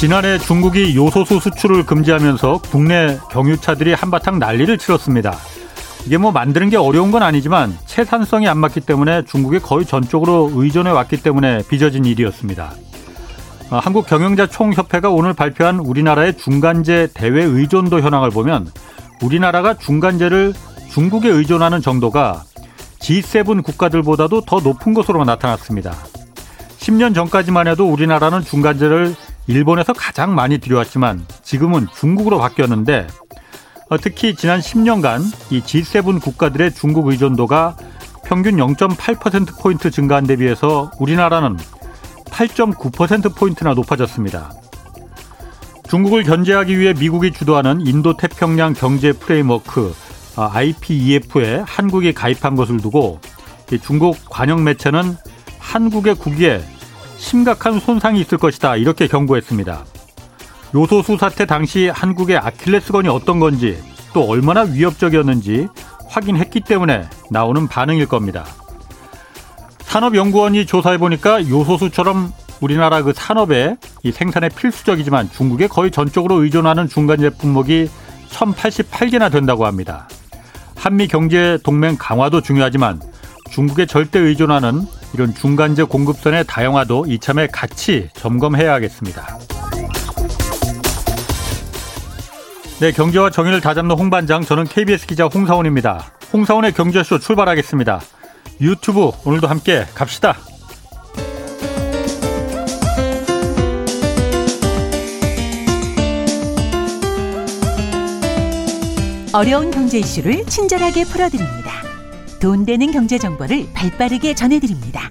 지난해 중국이 요소수 수출을 금지하면서 국내 경유차들이 한바탕 난리를 치렀습니다. 이게 뭐 만드는 게 어려운 건 아니지만 채산성이 안 맞기 때문에 중국에 거의 전적으로 의존해 왔기 때문에 빚어진 일이었습니다. 어, 한국 경영자 총협회가 오늘 발표한 우리나라의 중간재 대외 의존도 현황을 보면 우리나라가 중간재를 중국에 의존하는 정도가 G7 국가들보다도 더 높은 것으로 나타났습니다. 10년 전까지만 해도 우리나라는 중간재를 일본에서 가장 많이 들여왔지만 지금은 중국으로 바뀌었는데 어, 특히 지난 10년간 이 G7 국가들의 중국 의존도가 평균 0.8%포인트 증가한 데 비해서 우리나라는 8.9%포인트나 높아졌습니다. 중국을 견제하기 위해 미국이 주도하는 인도 태평양 경제 프레임워크 IPEF에 한국이 가입한 것을 두고 중국 관영 매체는 한국의 국위에 심각한 손상이 있을 것이다 이렇게 경고했습니다. 요소수 사태 당시 한국의 아킬레스건이 어떤 건지 또 얼마나 위협적이었는지 확인했기 때문에 나오는 반응일 겁니다. 산업연구원이 조사해 보니까 요소수처럼 우리나라 그 산업에 이 생산에 필수적이지만 중국에 거의 전적으로 의존하는 중간 제품목이 1088개나 된다고 합니다. 한미 경제 동맹 강화도 중요하지만 중국에 절대 의존하는 이런 중간재 공급선의 다양화도 이참에 같이 점검해야 하겠습니다. 네, 경제와 정의를 다잡는 홍반장, 저는 KBS 기자 홍사원입니다. 홍사원의 경제쇼 출발하겠습니다. 유튜브 오늘도 함께 갑시다. 어려운 경제 이슈를 친절하게 풀어드립니다. 돈 되는 경제 정보를 발빠르게 전해드립니다.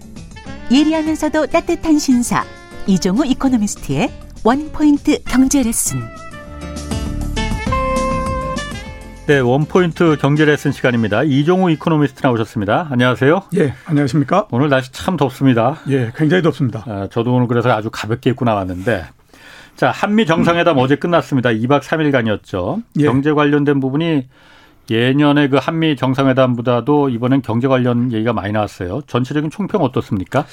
예리하면서도 따뜻한 신사 이종우 이코노미스트의 원포인트 경제 레슨. 네, 원포인트 경제 레슨 시간입니다. 이종우 이코노미스트 나오셨습니다. 안녕하세요. 예, 안녕하십니까? 오늘 날씨 참 덥습니다. 예, 굉장히 덥습니다. 아, 저도 오늘 그래서 아주 가볍게 입고 나왔는데 자, 한미 정상회담 어제 끝났습니다. 2박 3일간이었죠. 예. 경제 관련된 부분이 예년에 그 한미 정상회담보다도 이번엔 경제 관련 얘기가 많이 나왔어요. 전체적인 총평 어떻습니까?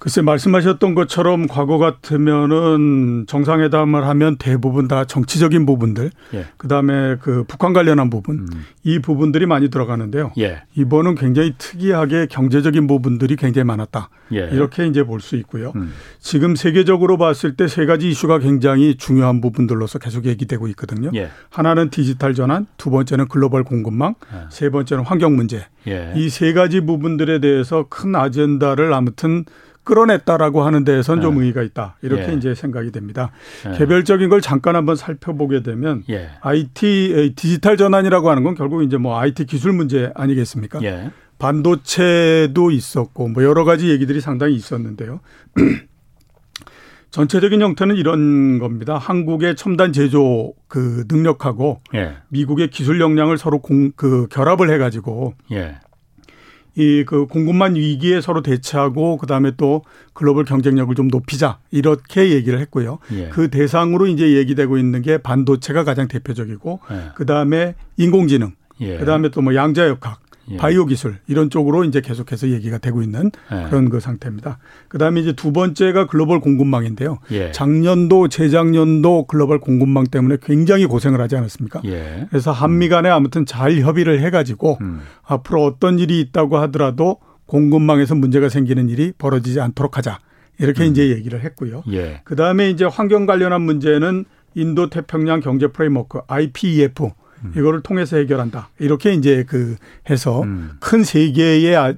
글쎄 말씀하셨던 것처럼 과거 같으면은 정상회담을 하면 대부분 다 정치적인 부분들, 예. 그다음에 그 북한 관련한 부분, 음. 이 부분들이 많이 들어가는데요. 예. 이번은 굉장히 특이하게 경제적인 부분들이 굉장히 많았다. 예. 이렇게 이제 볼 수 있고요. 음. 지금 세계적으로 봤을 때 세 가지 이슈가 굉장히 중요한 부분들로서 계속 얘기되고 있거든요. 예. 하나는 디지털 전환, 두 번째는 글로벌 공급망, 예. 세 번째는 환경 문제. 예. 이세 가지 부분들에 대해서 큰 아젠다를 아무튼 끌어냈다라고 하는 데에선 네. 좀 의의가 있다. 이렇게 예. 이제 생각이 됩니다. 예. 개별적인 걸 잠깐 한번 살펴보게 되면 예. IT 디지털 전환이라고 하는 건 결국 이제 뭐 IT 기술 문제 아니겠습니까? 예. 반도체도 있었고 뭐 여러 가지 얘기들이 상당히 있었는데요. 전체적인 형태는 이런 겁니다. 한국의 첨단 제조 그 능력하고 예. 미국의 기술 역량을 서로 공, 그 결합을 해가지고 예. 이 그 공급망 위기에 서로 대처하고 그다음에 또 글로벌 경쟁력을 좀 높이자 이렇게 얘기를 했고요. 예. 그 대상으로 이제 얘기되고 있는 게 반도체가 가장 대표적이고 예. 그다음에 인공지능 예. 그다음에 또 뭐 양자역학 예. 바이오 기술 이런 쪽으로 이제 계속해서 얘기가 되고 있는 예. 그런 그 상태입니다. 그다음에 이제 두 번째가 글로벌 공급망인데요. 예. 작년도 재작년도 글로벌 공급망 때문에 굉장히 고생을 하지 않았습니까? 예. 그래서 한미 간에 아무튼 잘 협의를 해 가지고 음. 앞으로 어떤 일이 있다고 하더라도 공급망에서 문제가 생기는 일이 벌어지지 않도록 하자. 이렇게 음. 이제 얘기를 했고요. 예. 그다음에 이제 환경 관련한 문제는 인도 태평양 경제 프레임워크 IPEF 음. 이거를 통해서 해결한다. 이렇게 이제 그 해서 음. 큰세 개의 아,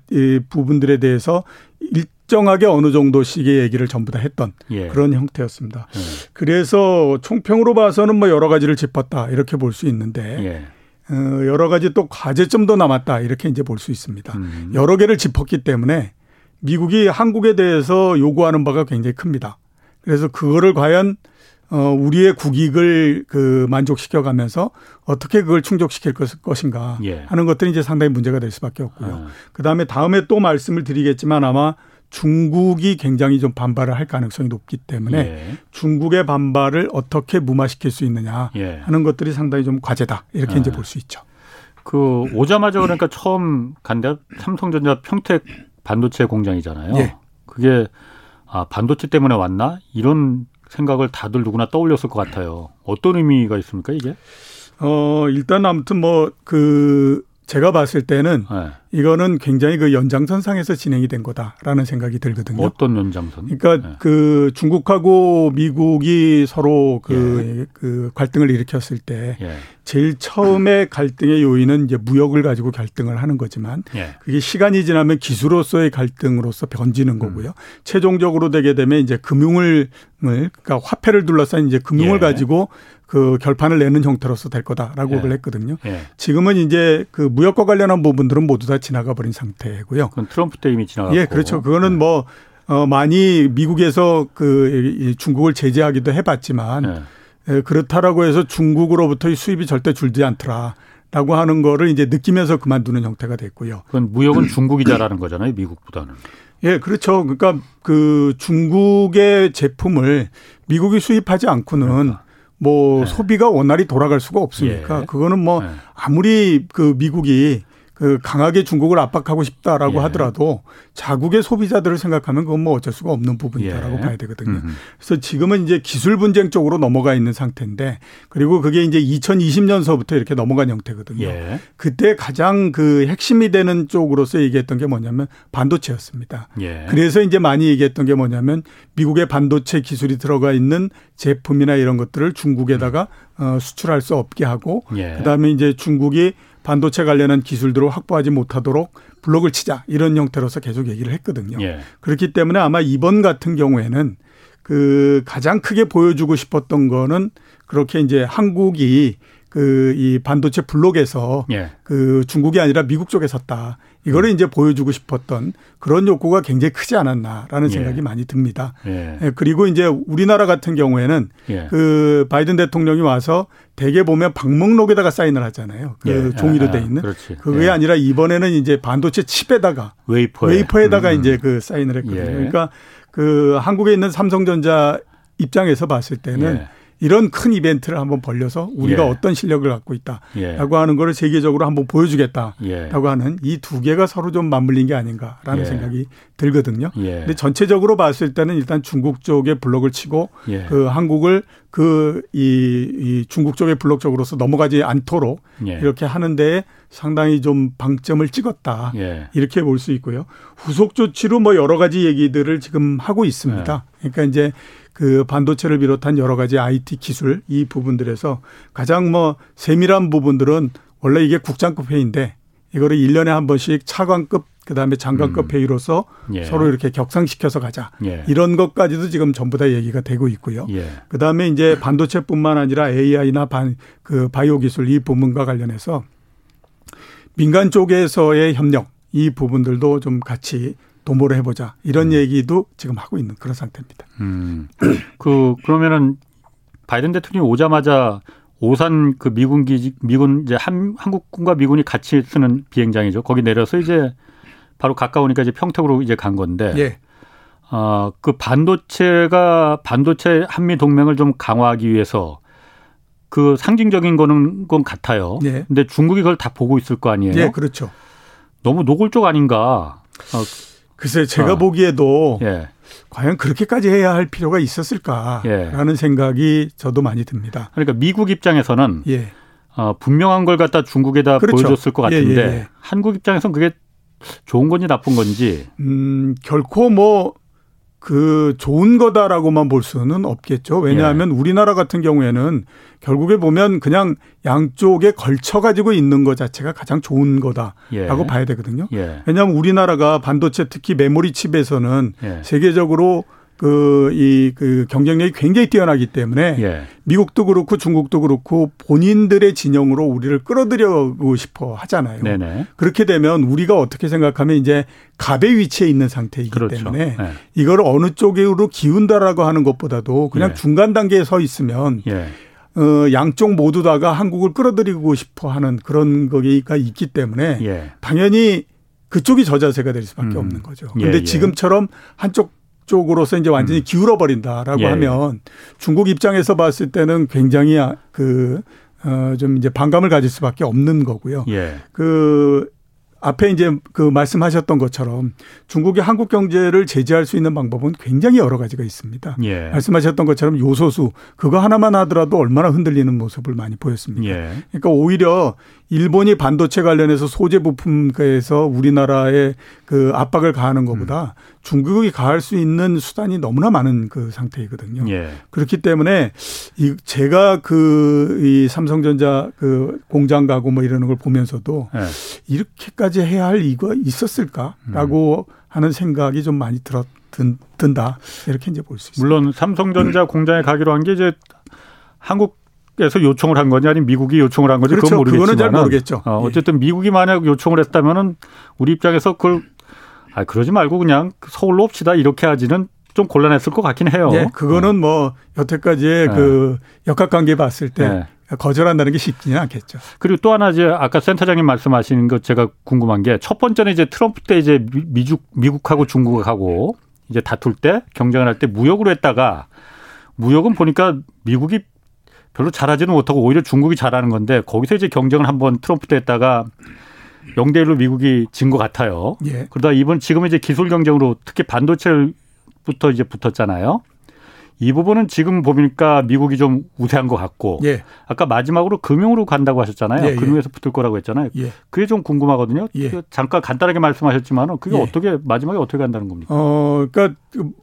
부분들에 대해서 일정하게 어느 정도씩의 얘기를 전부 다 했던 예. 그런 형태였습니다. 예. 그래서 총평으로 봐서는 뭐 여러 가지를 짚었다 이렇게 볼 수 있는데 예. 어, 여러 가지 또 과제점도 남았다 이렇게 이제 볼 수 있습니다. 음. 여러 개를 짚었기 때문에 미국이 한국에 대해서 요구하는 바가 굉장히 큽니다. 그래서 그거를 과연 어, 우리의 국익을 그 만족시켜가면서 어떻게 그걸 충족시킬 것인가 예. 하는 것들이 이제 상당히 문제가 될 수밖에 없고요. 아. 그 다음에 다음에 또 말씀을 드리겠지만 아마 중국이 굉장히 좀 반발을 할 가능성이 높기 때문에 예. 중국의 반발을 어떻게 무마시킬 수 있느냐 예. 하는 것들이 상당히 좀 과제다 이렇게 아. 이제 볼 수 있죠. 그 오자마자 그러니까 처음 간데 삼성전자 평택 반도체 공장이잖아요. 예. 그게 아 반도체 때문에 왔나 이런 생각을 다들 누구나 떠올렸을 것 같아요. 어떤 의미가 있습니까 이게? 어 일단 아무튼 뭐 그 제가 봤을 때는 네. 이거는 굉장히 그 연장선상에서 진행이 된 거다라는 생각이 들거든요. 어떤 연장선? 그러니까 네. 그 중국하고 미국이 서로 그, 예. 그 갈등을 일으켰을 때 예. 제일 처음에 갈등의 요인은 이제 무역을 가지고 갈등을 하는 거지만 예. 그게 시간이 지나면 기술로서의 갈등으로서 변지는 거고요. 음. 최종적으로 되게 되면 이제 금융을 그러니까 화폐를 둘러싼 이제 금융을 예. 가지고 그 결판을 내는 형태로서 될 거다라고 예. 했거든요. 예. 지금은 이제 그 무역과 관련한 부분들은 모두 다 지나가 버린 상태고요. 그건 트럼프 때 이미 지나갔고. 예, 그렇죠. 그거는 예. 뭐 어, 많이 미국에서 그 중국을 제재하기도 해봤지만 예. 그렇다라고 해서 중국으로부터의 수입이 절대 줄지 않더라. 라고 하는 거를 이제 느끼면서 그만두는 형태가 됐고요. 그건 무역은 중국이 잘하는 거잖아요, 미국보다는. 예, 그렇죠. 그러니까 그 중국의 제품을 미국이 수입하지 않고는 그러니까. 뭐 네. 소비가 원활히 돌아갈 수가 없으니까 예. 그거는 뭐 네. 아무리 그 미국이 그 강하게 중국을 압박하고 싶다라고 예. 하더라도 자국의 소비자들을 생각하면 그건 뭐 어쩔 수가 없는 부분이다라고 예. 봐야 되거든요. 음흠. 그래서 지금은 이제 기술 분쟁 쪽으로 넘어가 있는 상태인데 그리고 그게 이제 2020년서부터 이렇게 넘어간 형태거든요. 예. 그때 가장 그 핵심이 되는 쪽으로서 얘기했던 게 뭐냐면 반도체였습니다. 예. 그래서 이제 많이 얘기했던 게 뭐냐면 미국의 반도체 기술이 들어가 있는 제품이나 이런 것들을 중국에다가 음. 어, 수출할 수 없게 하고 예. 그다음에 이제 중국이 반도체 관련한 기술들을 확보하지 못하도록 블록을 치자 이런 형태로서 계속 얘기를 했거든요. 예. 그렇기 때문에 아마 이번 같은 경우에는 그 가장 크게 보여주고 싶었던 거는 그렇게 이제 한국이 그 이 반도체 블록에서 예. 그 중국이 아니라 미국 쪽에 섰다. 이거를 음. 이제 보여주고 싶었던 그런 욕구가 굉장히 크지 않았나라는 예. 생각이 많이 듭니다. 예. 예. 그리고 이제 우리나라 같은 경우에는 예. 그 바이든 대통령이 와서 대개 보면 방명록에다가 사인을 하잖아요. 그 예. 종이로 돼 있는. 그렇지. 그게 예. 아니라 이번에는 이제 반도체 칩에다가 웨이퍼에. 웨이퍼에다가 음. 이제 그 사인을 했거든요. 그러니까 그 한국에 있는 삼성전자 입장에서 봤을 때는 이런 큰 이벤트를 한번 벌려서 우리가 예. 어떤 실력을 갖고 있다라고 예. 하는 거를 세계적으로 한번 보여주겠다라고 예. 하는 이 두 개가 서로 좀 맞물린 게 아닌가라는 예. 생각이 들거든요. 예. 근데 전체적으로 봤을 때는 일단 중국 쪽에 블록을 치고 예. 그 한국을 그이 이 중국 쪽의 블록 쪽으로서 넘어가지 않도록 이렇게 하는데 상당히 좀 방점을 찍었다 이렇게 볼 수 있고요. 후속 조치로 뭐 여러 가지 얘기들을 지금 하고 있습니다. 그러니까 이제 그 반도체를 비롯한 여러 가지 IT 기술 이 부분들에서 가장 뭐 세밀한 부분들은 원래 이게 국장급 회의인데 이거를 1년에 한 번씩 차관급 그다음에 장관급 음. 회의로서 예. 서로 이렇게 격상시켜서 가자. 예. 이런 것까지도 지금 전부 다 얘기가 되고 있고요. 예. 그다음에 이제 반도체뿐만 아니라 AI나 반, 그 바이오 기술 이 부분과 관련해서 민간 쪽에서의 협력 이 부분들도 좀 같이 도모를 해보자 이런 음. 얘기도 지금 하고 있는 그런 상태입니다. 음. 그 그러면은 바이든 대통령이 오자마자 오산 그 미군 기지 미군 이제 한, 한국군과 미군이 같이 쓰는 비행장이죠. 거기 내려서 이제 바로 가까우니까 이제 평택으로 이제 간 건데. 예. 어, 그 반도체가 반도체 한미 동맹을 좀 강화하기 위해서 그 상징적인 거는 건 같아요. 예. 근데 중국이 그걸 다 보고 있을 거 아니에요. 예, 그렇죠. 너무 노골적 아닌가. 어, 글쎄 제가 어. 보기에도 예. 과연 그렇게까지 해야 할 필요가 있었을까라는 예. 생각이 저도 많이 듭니다. 그러니까 미국 입장에서는 예. 어, 분명한 걸 갖다 중국에다 그렇죠. 보여줬을 것 예, 같은데 예, 예. 한국 입장에서는 그게 좋은 건지 나쁜 건지. 음, 결코 뭐 그 좋은 거다라고만 볼 수는 없겠죠. 왜냐하면 예. 우리나라 같은 경우에는 결국에 보면 그냥 양쪽에 걸쳐 가지고 있는 것 자체가 가장 좋은 거다라고 예. 봐야 되거든요. 예. 왜냐하면 우리나라가 반도체 특히 메모리 칩에서는 예. 세계적으로 그, 이, 그 경쟁력이 굉장히 뛰어나기 때문에 예. 미국도 그렇고 중국도 그렇고 본인들의 진영으로 우리를 끌어들여고 싶어 하잖아요. 네네. 그렇게 되면 우리가 어떻게 생각하면 이제 갑의 위치에 있는 상태이기 그렇죠. 때문에 네. 이걸 어느 쪽으로 기운다라고 하는 것보다도 그냥 예. 중간 단계에 서 있으면 예. 어, 양쪽 모두 다가 한국을 끌어들이고 싶어 하는 그런 거기가 있기 때문에 예. 당연히 그쪽이 저자세가 될 수밖에 음. 없는 거죠. 예, 예. 지금처럼 한쪽 쪽으로서 이제 완전히 음. 기울어 버린다라고 예. 하면 중국 입장에서 봤을 때는 굉장히 아, 그, 어, 좀 이제 반감을 가질 수밖에 없는 거고요. 예. 그, 앞에 이제 그 말씀하셨던 것처럼 중국이 한국 경제를 제재할 수 있는 방법은 굉장히 여러 가지가 있습니다. 예. 말씀하셨던 것처럼 요소수 그거 하나만 하더라도 얼마나 흔들리는 모습을 많이 보였습니다. 예. 그러니까 오히려 일본이 반도체 관련해서 소재 부품에서 우리나라에 그 압박을 가하는 것보다 음. 중국이 가할 수 있는 수단이 너무나 많은 그 상태이거든요. 예. 그렇기 때문에 이 제가 그 이 삼성전자 그 공장 가고 뭐 이러는 걸 보면서도 예. 이렇게까지 해야 할 이유가 있었을까라고 음. 하는 생각이 좀 많이 들었 든, 든다 이렇게 이제 볼 수 있습니다. 물론 삼성전자 음. 공장에 가기로 한 게 이제 한국 에서 요청을 한 거냐 아니면 미국이 요청을 한 건지 그렇죠. 그건 모르겠지만 그거는 잘 모르겠죠. 어, 예. 어쨌든 미국이 만약 요청을 했다면은 우리 입장에서 그걸 아 그러지 말고 그냥 서울로 옵시다 이렇게 하지는 좀 곤란했을 것 같긴 해요. 예, 그거는 어. 뭐 여태까지의 네. 그 역학관계 봤을 때 네. 거절한다는 게 쉽지는 않겠죠. 그리고 또 하나 이제 아까 센터장님 말씀하시는 거 제가 궁금한 게 첫 번째는 이제 트럼프 때 이제 미국 미국하고 중국하고 이제 다툴 때 경쟁을 할 때 무역으로 했다가 무역은 보니까 미국이 별로 잘하지는 못하고 오히려 중국이 잘하는 건데 거기서 이제 경쟁을 한번 트럼프 때 했다가 영대 1로 미국이 진 것 같아요. 예. 그러다 이번 지금 이제 기술 경쟁으로 특히 반도체부터 이제 붙었잖아요. 이 부분은 지금 보니까 미국이 좀 우세한 것 같고 예. 아까 마지막으로 금융으로 간다고 하셨잖아요. 예, 예. 금융에서 붙을 거라고 했잖아요. 예. 그게 좀 궁금하거든요. 예. 그 잠깐 간단하게 말씀하셨지만은 그게 어떻게 마지막에 어떻게 간다는 겁니까? 어, 그러니까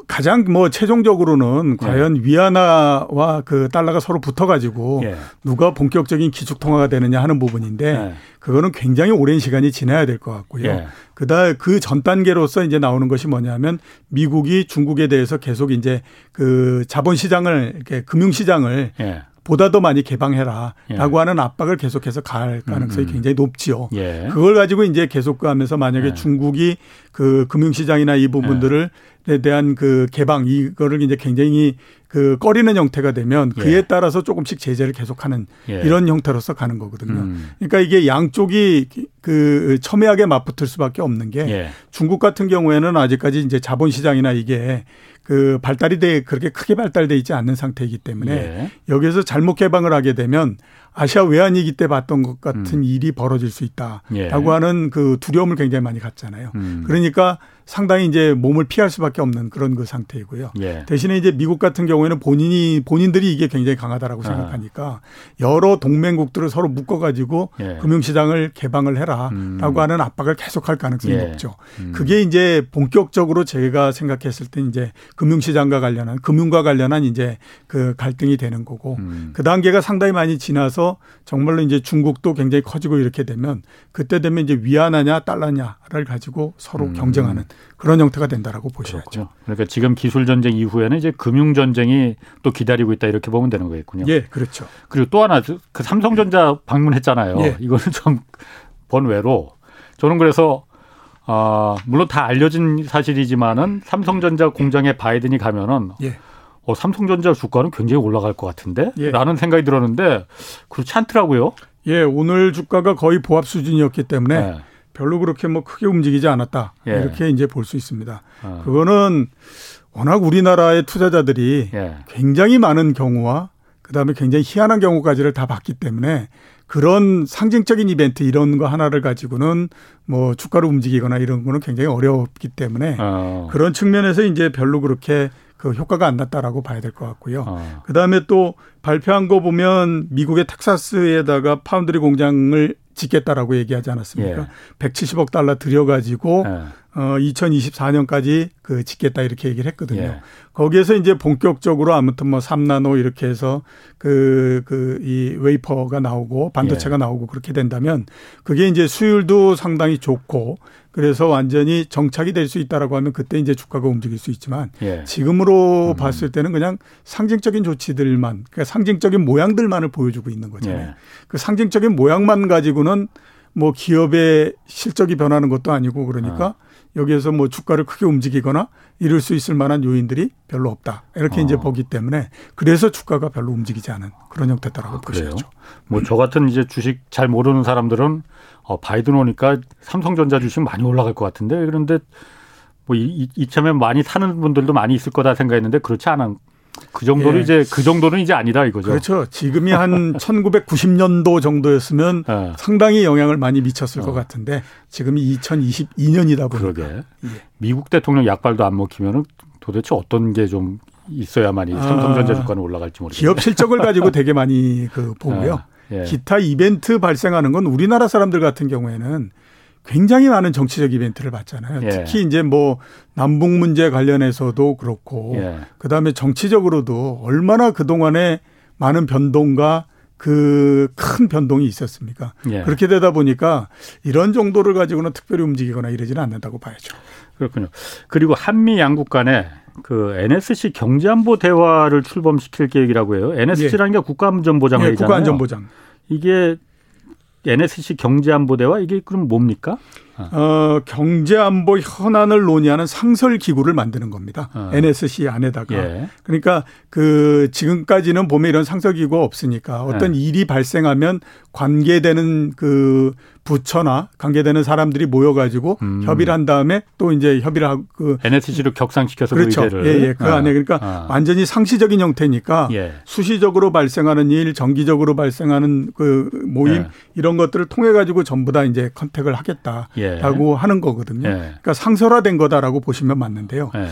가장 뭐 최종적으로는 과연 위안화와 그 달러가 서로 붙어가지고 누가 본격적인 기축 통화가 되느냐 하는 부분인데 그거는 굉장히 오랜 시간이 지나야 될 것 같고요. 예. 그다 그 전 단계로서 이제 나오는 것이 뭐냐면 미국이 중국에 대해서 계속 이제 그 자본 시장을 이렇게 금융 시장을 예. 보다 더 많이 개방해라라고 예. 하는 압박을 계속해서 갈 가능성이 음. 굉장히 높지요. 예. 그걸 가지고 이제 계속 가면서 만약에 예. 중국이 그 금융시장이나 이 부분들을 에 대한 그 개방 이거를 이제 굉장히 그 꺼리는 형태가 되면 그에 예. 따라서 조금씩 제재를 계속하는 예. 이런 형태로서 가는 거거든요. 음. 그러니까 이게 양쪽이 그 첨예하게 맞붙을 수밖에 없는 게 예. 중국 같은 경우에는 아직까지 이제 자본시장이나 이게 그 발달이 돼 그렇게 크게 발달돼 있지 않는 상태이기 때문에 예. 여기에서 잘못 개방을 하게 되면 아시아 외환위기 때 봤던 것 같은 음. 일이 벌어질 수 있다라고 예. 하는 그 두려움을 굉장히 많이 갖잖아요. 음. 그러니까 상당히 이제 몸을 피할 수밖에 없는 그런 그 상태이고요. 예. 대신에 이제 미국 같은 경우에는 본인이 본인들이 이게 굉장히 강하다라고 아. 생각하니까 여러 동맹국들을 서로 묶어가지고 예. 금융시장을 개방을 해라라고 음. 하는 압박을 계속할 가능성이 예. 높죠. 음. 그게 이제 본격적으로 제가 생각했을 때 이제 금융시장과 관련한 금융과 관련한 이제 그 갈등이 되는 거고 음. 그 단계가 상당히 많이 지나서 정말로 이제 중국도 굉장히 커지고 이렇게 되면 그때 되면 이제 위안화냐 달러냐를 가지고 서로 음. 경쟁하는 그런 형태가 된다라고 보셔야죠. 그렇군요. 그러니까 지금 기술 전쟁 이후에는 이제 금융 전쟁이 또 기다리고 있다 이렇게 보면 되는 거겠군요. 예, 그렇죠. 그리고 또 하나 그 삼성전자 방문했잖아요. 예. 이거는 좀 번외로 저는 그래서 아, 물론 다 알려진 사실이지만은 삼성전자 공장에 바이든이 가면은 예. 어, 삼성전자 주가는 굉장히 올라갈 것 같은데? 예. 라는 생각이 들었는데 그렇지 않더라고요. 예, 오늘 주가가 거의 보합 수준이었기 때문에 예. 별로 그렇게 뭐 크게 움직이지 않았다. 예. 이렇게 이제 볼 수 있습니다. 어. 그거는 워낙 우리나라의 투자자들이 예. 굉장히 많은 경우와 그다음에 굉장히 희한한 경우까지를 다 봤기 때문에 그런 상징적인 이벤트 이런 거 하나를 가지고는 뭐 주가를 움직이거나 이런 거는 굉장히 어렵기 때문에 어. 그런 측면에서 이제 별로 그렇게 그 효과가 안 났다라고 봐야 될 것 같고요. 어. 그 다음에 또 발표한 거 보면 미국의 텍사스에다가 파운드리 공장을 짓겠다라고 얘기하지 않았습니까? 예. 170억 달러 들여가지고 예. 어 2024년까지 그 짓겠다 이렇게 얘기를 했거든요. 예. 거기에서 이제 본격적으로 아무튼 뭐 3나노 이렇게 해서 그 그 이 웨이퍼가 나오고 반도체가 예. 나오고 그렇게 된다면 그게 이제 수율도 상당히 좋고 그래서 완전히 정착이 될 수 있다라고 하면 그때 이제 주가가 움직일 수 있지만 예. 지금으로 음. 봤을 때는 그냥 상징적인 조치들만 그러니까 상징적인 모양들만을 보여주고 있는 거잖아요. 예. 그 상징적인 모양만 가지고는 뭐 기업의 실적이 변하는 것도 아니고 그러니까 아. 여기에서 뭐 주가를 크게 움직이거나 이럴 수 있을 만한 요인들이 별로 없다. 이렇게 어. 이제 보기 때문에 그래서 주가가 별로 움직이지 않은 그런 형태다라고 아, 보셔야죠. 뭐저 같은 이제 주식 잘 모르는 사람들은 어, 바이든 오니까 삼성전자 주식 많이 올라갈 것 같은데 그런데 뭐 이, 이참에 많이 사는 분들도 많이 있을 거다 생각했는데 그렇지 않은 그 정도는 예. 이제 그 정도는 이제 아니다 이거죠. 그렇죠. 지금이 한 1990년도 정도였으면 어. 상당히 영향을 많이 미쳤을 어. 것 같은데 지금이 2022년이다 보니까. 그러게. 예. 미국 대통령 약발도 안 먹히면은 도대체 어떤 게 좀 있어야만이 아, 삼성전자 주가는 올라갈지 모르겠네요. 기업 실적을 가지고 되게 많이 그 보고요. 아, 예. 기타 이벤트 발생하는 건 우리나라 사람들 같은 경우에는 굉장히 많은 정치적 이벤트를 봤잖아요. 예. 특히 이제 뭐 남북 문제 관련해서도 그렇고 예. 그다음에 정치적으로도 얼마나 그동안에 많은 변동과 그 큰 변동이 있었습니까? 예. 그렇게 되다 보니까 이런 정도를 가지고는 특별히 움직이거나 이러지는 않는다고 봐야죠. 그렇군요. 그리고 한미 양국 간에 그 NSC 경제안보 대화를 출범시킬 계획이라고 해요. NSC라는 게 국가안전보장회의잖아요. 예, 국가안전보장. 이게 NSC 경제안보대화 이게 그럼 뭡니까? 어, 경제 안보 현안을 논의하는 상설 기구를 만드는 겁니다. 어. NSC 안에다가. 예. 그러니까 그 지금까지는 보면 이런 상설 기구가 없으니까 어떤 예. 일이 발생하면 관계되는 그 부처나 관계되는 사람들이 모여가지고 음. 협의를 한 다음에 또 이제 협의를 하고 그 NSC로 격상시켜서 그렇죠. 그 예, 예. 그 아. 안에 그러니까 아. 완전히 상시적인 형태니까 예. 수시적으로 발생하는 일, 정기적으로 발생하는 그 모임 예. 이런 것들을 통해 가지고 전부 다 이제 컨택을 하겠다 라고 예. 하는 거거든요. 예. 그러니까 상설화된 거다라고 보시면 맞는데요. 예.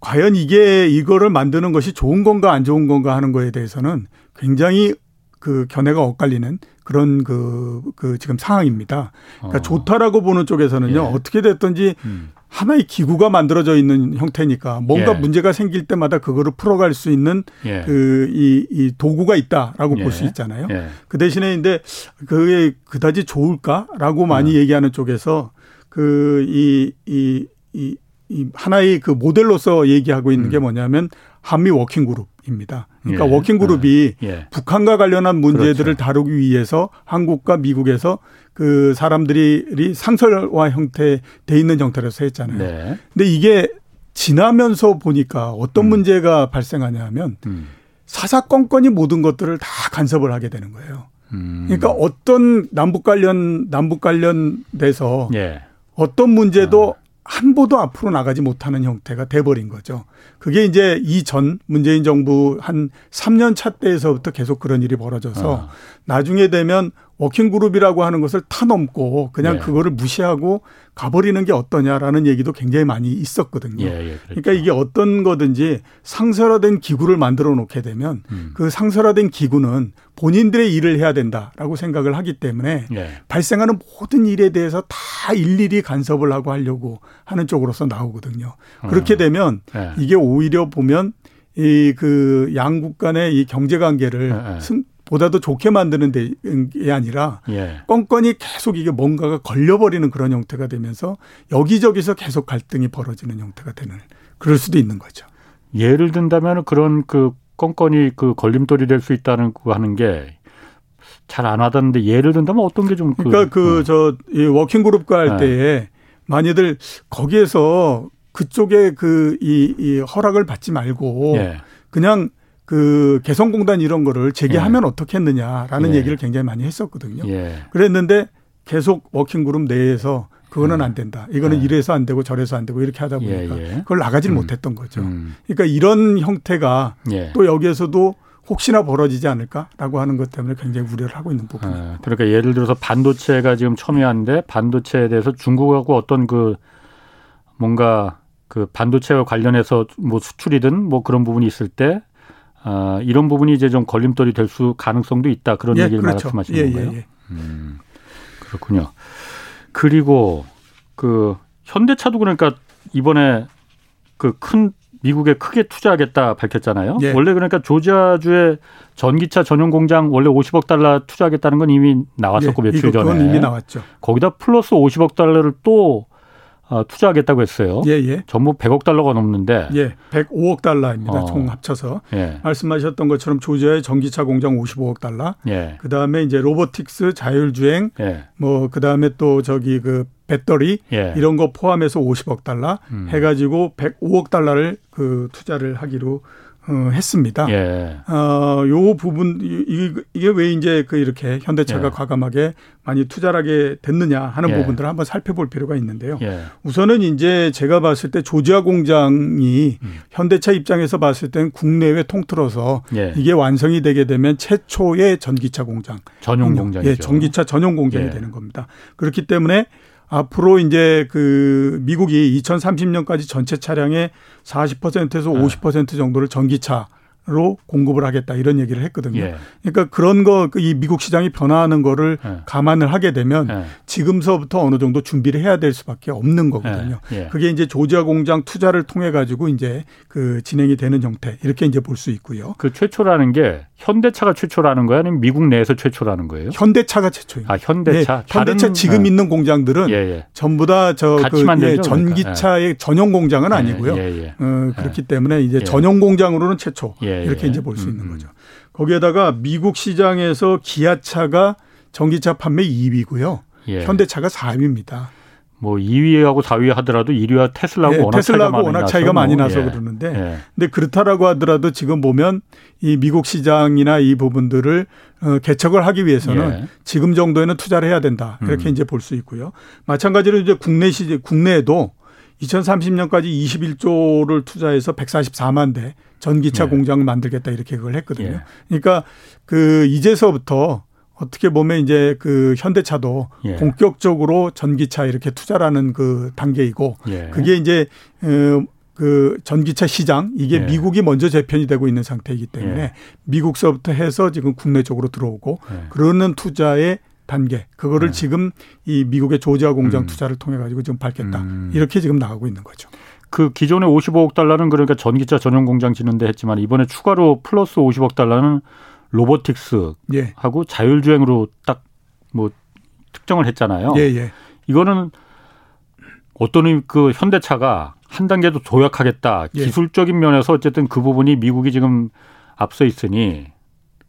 과연 이게 이거를 만드는 것이 좋은 건가 안 좋은 건가 하는 거에 대해서는 굉장히 그 견해가 엇갈리는 그런 그, 그 지금 상황입니다. 그러니까 어. 좋다라고 보는 쪽에서는요, 예. 어떻게 됐든지 음. 하나의 기구가 만들어져 있는 형태니까 뭔가 예. 문제가 생길 때마다 그거를 풀어갈 수 있는 예. 그이 이 도구가 있다라고 예. 볼수 있잖아요. 예. 그 대신에 근데 그게 그다지 좋을까라고 많이 어. 얘기하는 쪽에서 그 이 이 이 이 하나의 그 모델로서 얘기하고 있는 음. 게 뭐냐면 한미 워킹 그룹 입니다. 그러니까 예. 워킹 그룹이 예. 예. 북한과 관련한 문제들을 그렇죠. 다루기 위해서 한국과 미국에서 그 사람들이 상설화 형태 돼 있는 형태로서 했잖아요. 네. 근데 이게 지나면서 보니까 어떤 음. 문제가 발생하냐면 음. 사사건건이 모든 것들을 다 간섭을 하게 되는 거예요. 음. 그러니까 어떤 남북 관련 남북 관련돼서 예. 어떤 문제도 아. 한 보도 앞으로 나가지 못하는 형태가 돼버린 거죠. 그게 이제 이전 문재인 정부 한 3년 차 때에서부터 계속 그런 일이 벌어져서 아. 나중에 되면 워킹그룹이라고 하는 것을 타넘고 그냥 네. 그거를 무시하고 가버리는 게 어떠냐라는 얘기도 굉장히 많이 있었거든요. 예, 예, 그렇죠. 그러니까 이게 어떤 거든지 상설화된 기구를 만들어 놓게 되면 음. 그 상설화된 기구는 본인들의 일을 해야 된다라고 생각을 하기 때문에 예. 발생하는 모든 일에 대해서 다 일일이 간섭을 하고 하려고 하는 쪽으로서 나오거든요. 그렇게 어. 되면 예. 이게 오히려 보면 이 그 양국 간의 이 경제 관계를 예, 예. 승, 보다도 좋게 만드는 게 아니라 예. 건건이 계속 이게 뭔가가 걸려버리는 그런 형태가 되면서 여기저기서 계속 갈등이 벌어지는 형태가 되는 그럴 수도 있는 거죠. 예를 든다면 그런 그 건건이 그 걸림돌이 될 수 있다는 거 하는 게 잘 안 하던데 예를 든다면 어떤 게 좀그 그러니까 그저 어. 워킹 그룹과 할 네. 때에 많이들 거기에서 그쪽에 그이 이 허락을 받지 말고 예. 그냥 그 개성공단 이런 거를 재개하면 예. 어떻겠느냐라는 예. 얘기를 굉장히 많이 했었거든요. 예. 그랬는데 계속 워킹그룹 내에서 그거는 예. 안 된다. 이거는 예. 이래서 안 되고 저래서 안 되고 이렇게 하다 보니까 예, 그걸 나가질 음. 못했던 거죠. 음. 그러니까 이런 형태가 또 여기에서도 혹시나 벌어지지 않을까라고 하는 것 때문에 굉장히 우려를 하고 있는 부분입니다. 아, 그러니까 예를 들어서 반도체가 지금 첨예한데 반도체에 대해서 중국하고 어떤 그 뭔가 그 반도체와 관련해서 뭐 수출이든 뭐 그런 부분이 있을 때 아, 이런 부분이 이제 좀 걸림돌이 될 수 가능성도 있다 그런 예, 얘기를 그렇죠. 말씀하시는 예, 건가요? 예, 예. 음, 그렇군요. 그리고 그 현대차도 그러니까 이번에 그 큰 미국에 크게 투자하겠다 밝혔잖아요. 예. 원래 그러니까 조지아주에 전기차 전용 공장 원래 50억 달러 투자하겠다는 건 이미 나왔었고 예, 며칠 전에. 이미 나왔죠. 거기다 플러스 50억 달러를 또 어, 투자하겠다고 했어요. 예, 예. 전부 100억 달러가 넘는데. 예, 105억 달러입니다. 어. 총 합쳐서. 예. 말씀하셨던 것처럼 조지아의 전기차 공장 55억 달러. 예. 그 다음에 이제 로보틱스, 자율주행, 예. 뭐 그 다음에 또 저기 그 배터리 예. 이런 거 포함해서 50억 달러 음. 해가지고 105억 달러를 그 투자를 하기로 어, 했습니다. 예. 어, 요 부분, 이, 이게 왜 이제 그 이렇게 현대차가 예. 과감하게 많이 투자를 하게 됐느냐 하는 예. 부분들을 한번 살펴볼 필요가 있는데요. 예. 우선은 이제 제가 봤을 때 조지아 공장이 음. 현대차 입장에서 봤을 때는 국내외 통틀어서 예. 이게 완성이 되게 되면 최초의 전기차 공장. 전용 공장이죠. 예, 전기차 전용 공장이 예. 되는 겁니다. 그렇기 때문에 앞으로 이제 그 미국이 2030년까지 전체 차량의 40%에서 50% 정도를 전기차 로 공급을 하겠다 이런 얘기를 했거든요. 예. 그러니까 그런 거 이 미국 시장이 변화하는 거를 예. 감안을 하게 되면 예. 지금서부터 어느 정도 준비를 해야 될 수밖에 없는 거거든요. 예. 예. 그게 이제 조지아 공장 투자를 통해 가지고 이제 그 진행이 되는 형태 이렇게 이제 볼 수 있고요. 그 최초라는 게 현대차가 최초라는 거예요, 아니면 미국 내에서 최초라는 거예요? 현대차가 최초입니다. 아 현대차. 네, 현대차 지금 있는 공장들은 전부 다 저 그 예, 전기차의 그러니까. 전용 공장은 아니고요. 어, 그렇기 때문에 이제 전용 공장으로는 최초. 예, 이렇게 예. 이제 볼 수 있는 음, 음. 거죠. 거기에다가 미국 시장에서 기아차가 전기차 판매 2위고요. 예. 현대차가 4위입니다. 뭐 2위하고 4위 하더라도 1위와 테슬라하고 예, 워낙 테슬라하고 차이가 워낙 차이가 많이 나서 예. 그러는데 예. 근데 그렇다라고 하더라도 지금 보면 이 미국 시장이나 이 부분들을 어, 개척을 하기 위해서는 예. 지금 정도에는 투자를 해야 된다. 이렇게 음. 이제 볼 수 있고요. 마찬가지로 이제 국내 시 국내에도 2030년까지 21조를 투자해서 144만 대 전기차 네. 공장을 만들겠다 이렇게 그걸 했거든요. 예. 그러니까 그 이제서부터 어떻게 보면 이제 그 현대차도 예. 본격적으로 전기차 이렇게 투자라는 그 단계이고 예. 그게 이제 어, 그 전기차 시장 이게 예. 미국이 먼저 재편이 되고 있는 상태이기 때문에 예. 미국서부터 해서 지금 국내 쪽으로 들어오고 예. 그러는 투자의 단계 그거를 네. 지금 이 미국의 조지아 공장 음. 투자를 통해 가지고 지금 밝겠다 음. 이렇게 지금 나가고 있는 거죠. 그 기존의 55억 달러는 그러니까 전기차 전용 공장 짓는데 했지만 이번에 추가로 플러스 50억 달러는 로보틱스 예. 하고 자율주행으로 딱 뭐 특정을 했잖아요. 예, 예. 이거는 어떤 그 현대차가 한 단계도 도약하겠다. 예. 기술적인 면에서 어쨌든 그 부분이 미국이 지금 앞서 있으니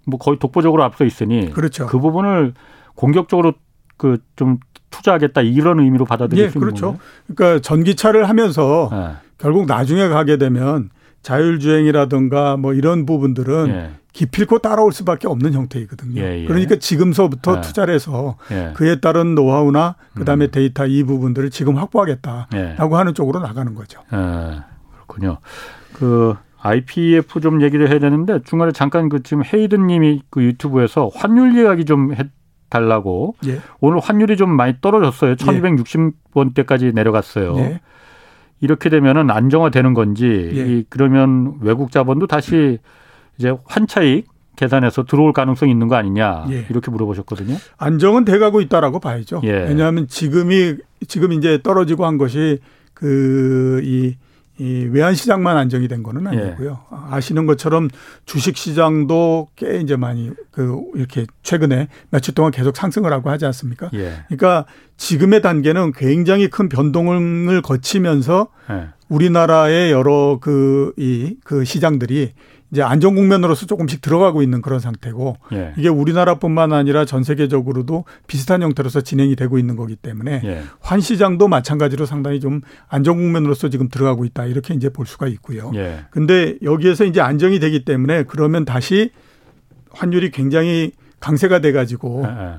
뭐 거의 독보적으로 앞서 있으니 그렇죠. 그 부분을 공격적으로 그좀 투자하겠다 이런 의미로 받아들일 예, 수 있는 그렇죠. 그러니까 전기차를 하면서 네. 결국 나중에 가게 되면 자율주행이라든가 뭐 이런 부분들은 예. 기필코 따라올 수밖에 없는 형태이거든요. 예, 예. 그러니까 지금서부터 예. 투자를 해서 예. 그에 따른 노하우나 그다음에 음. 데이터 이 부분들을 지금 확보하겠다라고 예. 하는 쪽으로 나가는 거죠. 그렇군요. 그 IPF 좀 얘기를 해야 되는데 중간에 잠깐 그 지금 헤이든 님이 그 유튜브에서 환율 이야기 좀 해, 달라고 예. 오늘 환율이 좀 많이 떨어졌어요. 1260원대까지 내려갔어요. 예. 이렇게 되면은 안정화되는 건지 예. 이 그러면 외국 자본도 다시 이제 환차익 계산해서 들어올 가능성이 있는 거 아니냐 예. 이렇게 물어보셨거든요. 안정은 돼가고 있다라고 봐야죠. 예. 왜냐하면 지금이 지금 이제 떨어지고 한 것이 그이 이 외환 시장만 안정이 된 거는 아니고요. 예. 아시는 것처럼 주식 시장도 꽤 이제 많이 그 이렇게 최근에 며칠 동안 계속 상승을 하고 하지 않습니까? 예. 그러니까 지금의 단계는 굉장히 큰 변동을 거치면서 예. 우리나라의 여러 그 이그 그 시장들이 이제 안정 국면으로서 조금씩 들어가고 있는 그런 상태고 예. 이게 우리나라뿐만 아니라 전 세계적으로도 비슷한 형태로서 진행이 되고 있는 거기 때문에 예. 환 시장도 마찬가지로 상당히 좀 안정 국면으로서 지금 들어가고 있다 이렇게 이제 볼 수가 있고요. 예. 근데 여기에서 이제 안정이 되기 때문에 그러면 다시 환율이 굉장히 강세가 돼 가지고 예, 예.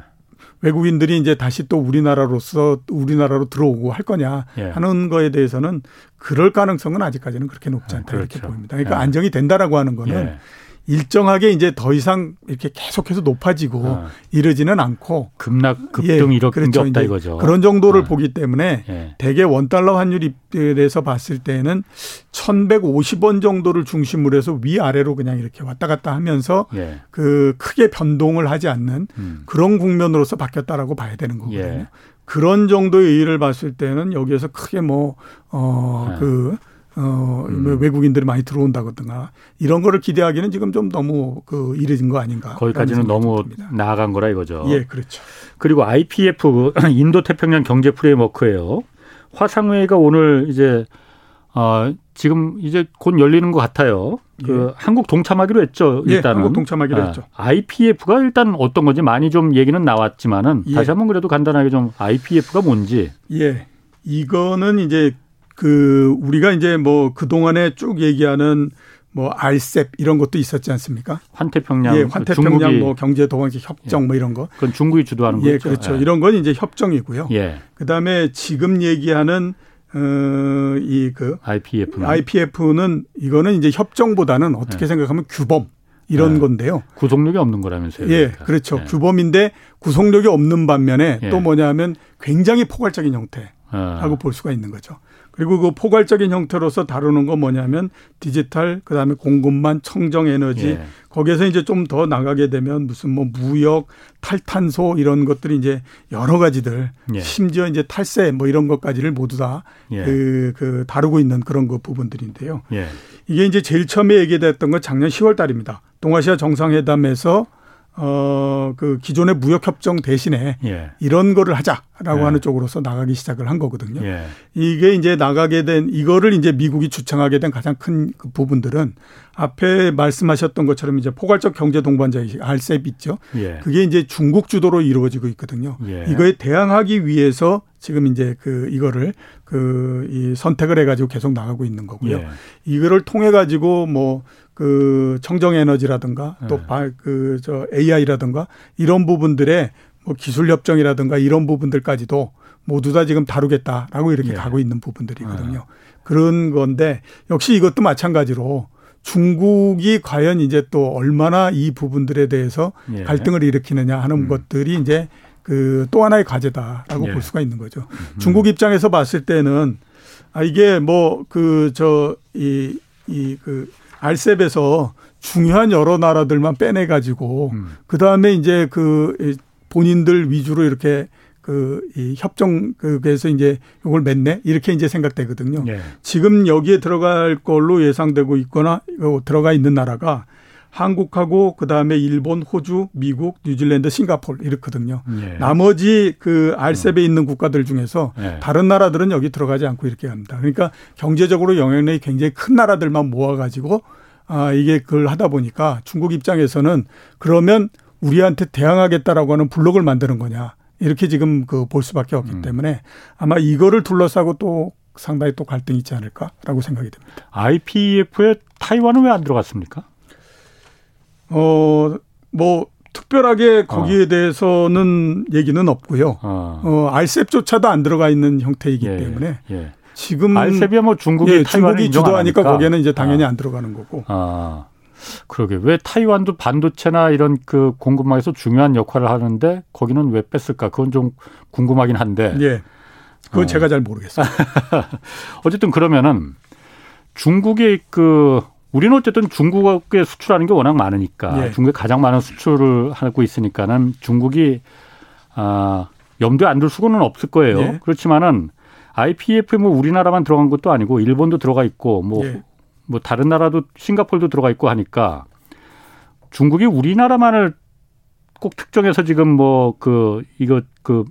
외국인들이 이제 다시 또 우리나라로서 우리나라로 들어오고 할 거냐 예. 하는 거에 대해서는 그럴 가능성은 아직까지는 그렇게 높지 않다 아, 그렇죠. 이렇게 보입니다. 그러니까 예. 안정이 된다라고 하는 거는 예. 일정하게 이제 더 이상 이렇게 계속해서 높아지고 어. 이러지는 않고 급락 급등 예, 이런 그렇죠. 게 없다 이거죠. 그런 정도를 어. 보기 때문에 예. 대개 원달러 환율에 대해서 봤을 때는 1,150원 정도를 중심으로 해서 위아래로 그냥 이렇게 왔다 갔다 하면서 예. 그 크게 변동을 하지 않는 음. 그런 국면으로서 바뀌었다라고 봐야 되는 거거든요. 예. 그런 정도의 의의를 봤을 때는 여기에서 크게 뭐 어 그 어, 음. 뭐 외국인들이 많이 들어온다거나 이런 거를 기대하기는 지금 좀 너무 그 이르진 거 아닌가. 거기까지는 너무 듭니다. 나아간 거라 이거죠. 예, 그렇죠. 그리고 IPF 인도 태평양 경제 프레임워크예요. 화상 회의가 오늘 이제 어, 지금 이제 곧 열리는 것 같아요. 그 예. 한국 동참하기로 했죠. 일단은 예, 한국 동참하기로 아, 했죠. IPF가 일단 어떤 건지 많이 좀 얘기는 나왔지만은 예. 다시 한번 그래도 간단하게 좀 IPF가 뭔지. 예. 이거는 이제 그 우리가 이제 뭐 그동안에 쭉 얘기하는 뭐 알셉 이런 것도 있었지 않습니까? 환태평양, 예, 환태평양 뭐 경제 동반기 협정 예. 뭐 이런 거. 그건 중국이 주도하는 예, 거죠. 그렇죠. 예. 이런 건 이제 협정이고요. 예. 그다음에 지금 얘기하는 어, 이그 IPF IPF는 이거는 이제 협정보다는 어떻게 예. 생각하면 규범 이런 예. 건데요. 구속력이 없는 거라면서요. 예, 그러니까. 그렇죠. 예. 규범인데 구속력이 없는 반면에 또 뭐냐면 굉장히 포괄적인 형태라고 볼 수가 있는 거죠. 그리고 그 포괄적인 형태로서 다루는 건 뭐냐면 디지털 그다음에 공급망 청정 에너지 예. 거기에서 이제 좀 더 나가게 되면 무슨 뭐 무역 탈탄소 이런 것들이 이제 여러 가지들 예. 심지어 이제 탈세 뭐 이런 것까지를 모두 다그 예. 그, 그 다루고 있는 그런 그 부분들인데요. 예. 이게 이제 제일 처음에 얘기됐던 건 작년 10월 달입니다. 동아시아 정상회담에서 어, 그 기존의 무역협정 대신에 예. 이런 거를 하자라고 예. 하는 쪽으로서 나가기 시작을 한 거거든요. 예. 이게 이제 나가게 된 이거를 이제 미국이 주창하게 된 가장 큰 그 부분들은 앞에 말씀하셨던 것처럼 이제 포괄적 경제 동반자 의식 알셉 있죠. 예. 그게 이제 중국 주도로 이루어지고 있거든요. 예. 이거에 대항하기 위해서 지금 이제 그 이거를 그 이 선택을 해 가지고 계속 나가고 있는 거고요. 예. 이거를 통해 가지고 뭐 그 청정 에너지라든가 또그저 네. AI라든가 이런 부분들의 뭐 기술 협정이라든가 이런 부분들까지도 모두 다 지금 다루겠다라고 이렇게 예. 가고 있는 부분들이거든요. 예. 그런 건데 역시 이것도 마찬가지로 중국이 과연 이제 또 얼마나 이 부분들에 대해서 예. 갈등을 일으키느냐 하는 음. 것들이 이제 그 또 하나의 과제다라고 예. 볼 수가 있는 거죠. 음. 중국 입장에서 봤을 때는 아 이게 뭐 그 저 이 이 그 알셉에서 중요한 여러 나라들만 빼내 가지고 음. 그 다음에 이제 그 본인들 위주로 이렇게 그 이 협정 그에서 이제 이걸 맺네 이렇게 이제 생각되거든요. 예. 지금 여기에 들어갈 걸로 예상되고 있거나 들어가 있는 나라가 한국하고 그다음에 일본, 호주, 미국, 뉴질랜드, 싱가폴 이렇거든요. 예. 나머지 그 알셉에 어. 있는 국가들 중에서 예. 다른 나라들은 여기 들어가지 않고 이렇게 합니다. 그러니까 경제적으로 영향력이 굉장히 큰 나라들만 모아 가지고 아 이게 그걸 하다 보니까 중국 입장에서는 그러면 우리한테 대항하겠다라고 하는 블록을 만드는 거냐. 이렇게 지금 그 볼 수밖에 없기 음. 때문에 아마 이거를 둘러싸고 또 상당히 또 갈등이 있지 않을까라고 생각이 됩니다. IPEF에 타이완은 왜 안 들어갔습니까? 어, 뭐, 특별하게 거기에 어. 대해서는 얘기는 없고요. 어. 어, 알셉조차도 안 들어가 있는 형태이기 예, 때문에 예. 지금 알셉이야 뭐 중국이 예, 중국이 주도하니까 거기에는 이제 당연히 아. 안 들어가는 거고. 아. 그러게 왜 타이완도 반도체나 이런 그 공급망에서 중요한 역할을 하는데 거기는 왜 뺐을까? 그건 좀 궁금하긴 한데. 예. 그건 어. 제가 잘 모르겠어요. 어쨌든 그러면은 중국의 그 우리는 어쨌든 중국에 수출하는 게 워낙 많으니까 예. 중국에 가장 많은 수출을 하고 있으니까는 중국이 아 염두에 안 둘 수고는 없을 거예요. 예. 그렇지만은 IPF 뭐 우리나라만 들어간 것도 아니고 일본도 들어가 있고 뭐뭐 예. 뭐 다른 나라도 싱가폴도 들어가 있고 하니까 중국이 우리나라만을 꼭 특정해서 지금 뭐 그 이거 그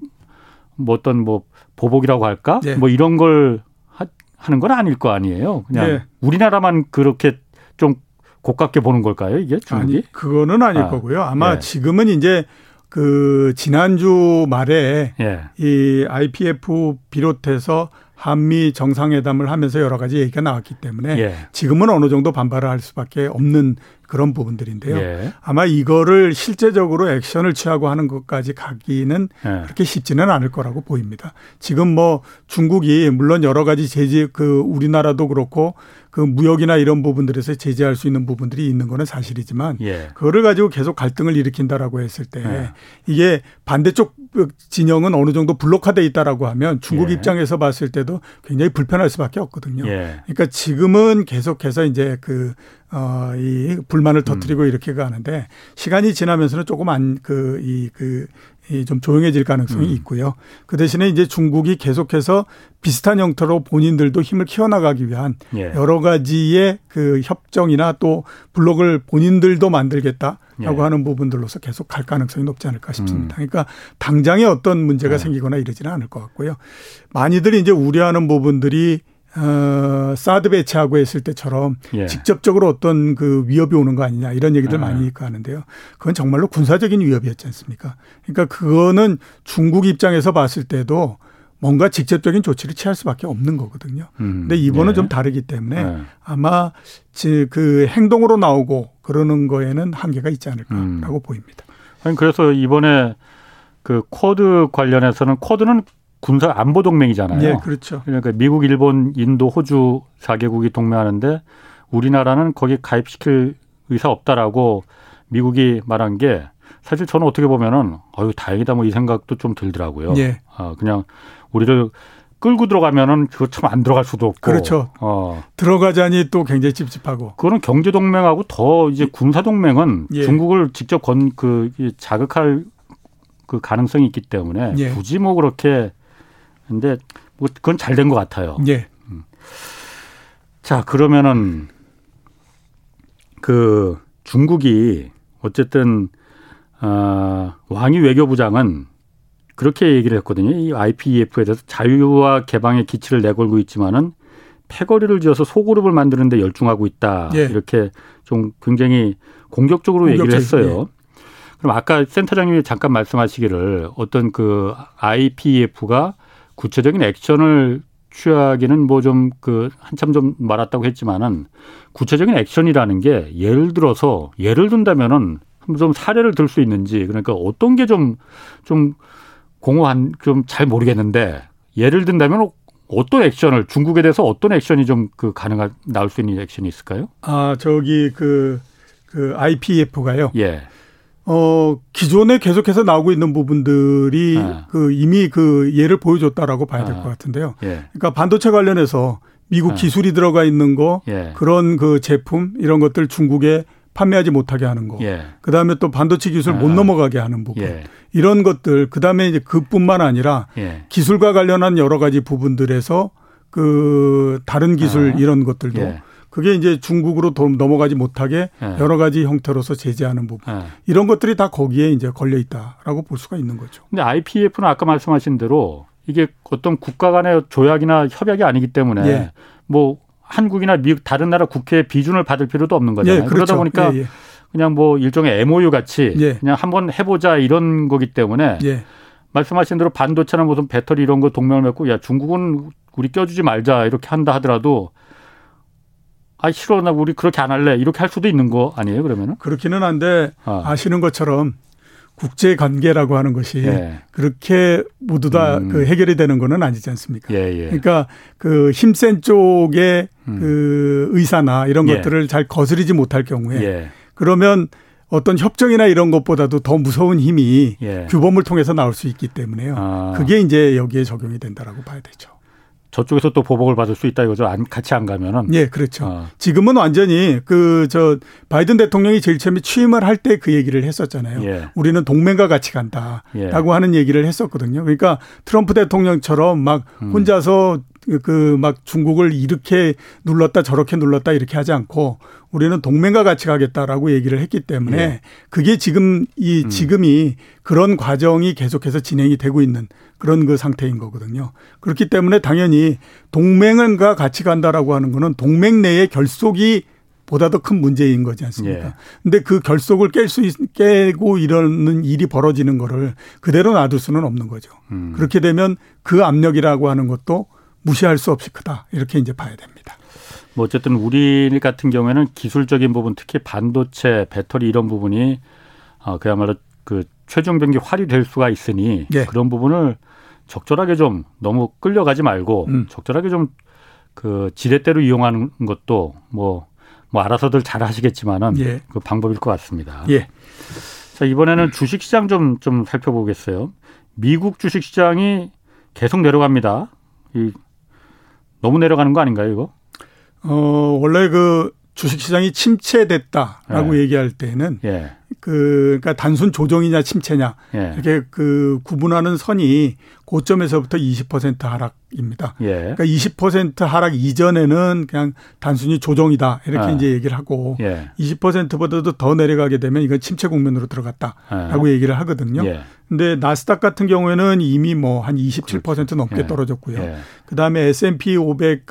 뭐 어떤 뭐 보복이라고 할까? 예. 뭐 이런 걸 하, 하는 건 아닐 거 아니에요. 그냥 예. 우리나라만 그렇게 좀 고깝게 보는 걸까요, 이게 중국이? 아니, 그거는 아닐 아, 거고요. 아마 예. 지금은 이제 그 지난주 말에 예. 이 IPF 비롯해서 한미 정상회담을 하면서 여러 가지 얘기가 나왔기 때문에 예. 지금은 어느 정도 반발을 할 수밖에 없는 그런 부분들인데요. 예. 아마 이거를 실제적으로 액션을 취하고 하는 것까지 가기는 예. 그렇게 쉽지는 않을 거라고 보입니다. 지금 뭐 중국이 물론 여러 가지 제재 그 우리나라도 그렇고 그 무역이나 이런 부분들에서 제재할 수 있는 부분들이 있는 거는 사실이지만 예. 그거를 가지고 계속 갈등을 일으킨다라고 했을 때 예. 이게 반대쪽 진영은 어느 정도 블록화돼 있다라고 하면 중국 예. 입장에서 봤을 때도 굉장히 불편할 수밖에 없거든요. 예. 그러니까 지금은 계속해서 이제 그 어, 이 불만을 터트리고 음. 이렇게 가는데 시간이 지나면서는 조금 안 그 이그이 좀 조용해질 가능성이 음. 있고요. 그 대신에 이제 중국이 계속해서 비슷한 형태로 본인들도 힘을 키워나가기 위한 예. 여러 가지의 그 협정이나 또 블록을 본인들도 만들겠다라고 예. 하는 부분들로서 계속 갈 가능성이 높지 않을까 싶습니다. 음. 그러니까 당장에 어떤 문제가 예. 생기거나 이러지는 않을 것 같고요. 많이들 이제 우려하는 부분들이 어, 사드 배치하고 했을 때처럼 예. 직접적으로 어떤 그 위협이 오는 거 아니냐 이런 얘기들 아. 많이 하는데요. 그건 정말로 군사적인 위협이었지 않습니까? 그러니까 그거는 중국 입장에서 봤을 때도 뭔가 직접적인 조치를 취할 수밖에 없는 거거든요. 음, 근데 이번은 네. 좀 다르기 때문에 네. 아마 그 행동으로 나오고 그러는 거에는 한계가 있지 않을까라고 음. 보입니다. 아니 그래서 이번에 그 쿼드 관련해서는 쿼드는 군사 안보 동맹이잖아요. 네, 그렇죠. 그러니까 미국, 일본, 인도, 호주 4개국이 동맹하는데 우리나라는 거기 가입시킬 의사 없다라고 미국이 말한 게 사실 저는 어떻게 보면은 어유 다행이다 뭐 이 생각도 좀 들더라고요. 예. 아, 그냥 우리를 끌고 들어가면은 그거 참 안 들어갈 수도 없고. 그렇죠. 어. 들어가자니 또 굉장히 찝찝하고. 그거는 경제 동맹하고 더 이제 군사 동맹은 예. 중국을 직접 건 그 자극할 그 가능성이 있기 때문에 예. 굳이 뭐 그렇게 근데 뭐 그건 잘 된 것 같아요. 예. 음. 자 그러면은 그 중국이 어쨌든 어, 왕이 외교부장은 그렇게 얘기를 했거든요. 이 IPEF에 대해서 자유와 개방의 기치를 내걸고 있지만은 패거리를 지어서 소그룹을 만드는데 열중하고 있다. 예. 이렇게 좀 굉장히 공격적으로 얘기를 했어요. 예. 그럼 아까 센터장님이 잠깐 말씀하시기를 어떤 그 IPEF가 구체적인 액션을 취하기는 뭐 좀 그 한참 좀 말았다고 했지만은 구체적인 액션이라는 게 예를 들어서 예를 든다면은 좀 사례를 들 수 있는지 그러니까 어떤 게 좀 좀 공허한 좀 잘 모르겠는데 예를 든다면 어떤 액션을 중국에 대해서 어떤 액션이 좀 그 가능할 나올 수 있는 액션이 있을까요? 아 저기 그그 그 IPF가요. 예. 어, 기존에 계속해서 나오고 있는 부분들이 아. 그 이미 그 예를 보여줬다라고 봐야 될것 아. 같은데요. 예. 그러니까 반도체 관련해서 미국 아. 기술이 들어가 있는 거 예. 그런 그 제품 이런 것들 중국에 판매하지 못하게 하는 거. 예. 그다음에 또 반도체 기술 못 아. 넘어가게 하는 부분. 예. 이런 것들 그다음에 이제 그뿐만 아니라 예. 기술과 관련한 여러 가지 부분들에서 그 다른 기술 아. 이런 것들도 예. 그게 이제 중국으로 넘어가지 못하게 네. 여러 가지 형태로서 제재하는 부분 네. 이런 것들이 다 거기에 이제 걸려 있다라고 볼 수가 있는 거죠. 근데 IPF는 아까 말씀하신 대로 이게 어떤 국가 간의 조약이나 협약이 아니기 때문에 예. 뭐 한국이나 미국 다른 나라 국회의 비준을 받을 필요도 없는 거잖아요. 예, 그렇죠. 그러다 보니까 예, 예. 그냥 뭐 일종의 MOU 같이 예. 그냥 한번 해보자 이런 거기 때문에 예. 말씀하신 대로 반도체나 무슨 배터리 이런 거 동맹을 맺고 야 중국은 우리 껴주지 말자 이렇게 한다 하더라도 아 싫어 나 우리 그렇게 안 할래 이렇게 할 수도 있는 거 아니에요 그러면은 그렇기는 한데 아. 아시는 것처럼 국제 관계라고 하는 것이 예. 그렇게 모두 다그 음. 해결이 되는 거는 아니지 않습니까? 예, 예. 그러니까 그 힘센 쪽의 음. 그 의사나 이런 예. 것들을 잘 거스르지 못할 경우에 예. 그러면 어떤 협정이나 이런 것보다도 더 무서운 힘이 예. 규범을 통해서 나올 수 있기 때문에요. 아. 그게 이제 여기에 적용이 된다라고 봐야 되죠. 저쪽에서 또 보복을 받을 수 있다 이거죠. 안, 같이 안 가면은. 예, 그렇죠. 어. 지금은 완전히 그 저 바이든 대통령이 제일 처음에 취임을 할 때 그 얘기를 했었잖아요. 예. 우리는 동맹과 같이 간다라고 예. 하는 얘기를 했었거든요. 그러니까 트럼프 대통령처럼 막 음. 혼자서 그 막 중국을 이렇게 눌렀다 저렇게 눌렀다 이렇게 하지 않고 우리는 동맹과 같이 가겠다라고 얘기를 했기 때문에 네. 그게 지금 이 음. 지금이 그런 과정이 계속해서 진행이 되고 있는 그런 그 상태인 거거든요. 그렇기 때문에 당연히 동맹과 같이 간다라고 하는 거는 동맹 내의 결속이 보다 더 큰 문제인 거지 않습니까? 예. 근데 그 결속을 깰 수, 깨고 이러는 일이 벌어지는 거를 그대로 놔둘 수는 없는 거죠. 음. 그렇게 되면 그 압력이라고 하는 것도 무시할 수 없이 크다. 이렇게 이제 봐야 됩니다. 뭐 어쨌든 우리 같은 경우에는 기술적인 부분 특히 반도체, 배터리 이런 부분이 어 그야말로 그 최종 병기 활이 될 수가 있으니 예. 그런 부분을 적절하게 좀 너무 끌려가지 말고 음. 적절하게 좀 그 지렛대로 이용하는 것도 뭐뭐 뭐 알아서들 잘 하시겠지만은 예. 그 방법일 것 같습니다. 예. 자 이번에는 주식 시장 좀좀 좀 살펴보겠어요. 미국 주식 시장이 계속 내려갑니다. 이 너무 내려가는 거 아닌가요, 이거? 어, 원래 그 주식시장이 침체됐다라고 예. 얘기할 때는 예. 그, 그러니까 단순 조정이냐 침체냐 예. 이렇게 그 구분하는 선이 고점에서부터 20% 하락입니다. 예. 그러니까 20% 하락 이전에는 그냥 단순히 조정이다 이렇게 아. 이제 얘기를 하고 예. 20%보다도 더 내려가게 되면 이건 침체 국면으로 들어갔다라고 예. 얘기를 하거든요. 예. 근데 나스닥 같은 경우에는 이미 뭐 한 27% 그렇죠. 넘게 예. 떨어졌고요. 예. 그다음에 S&P 500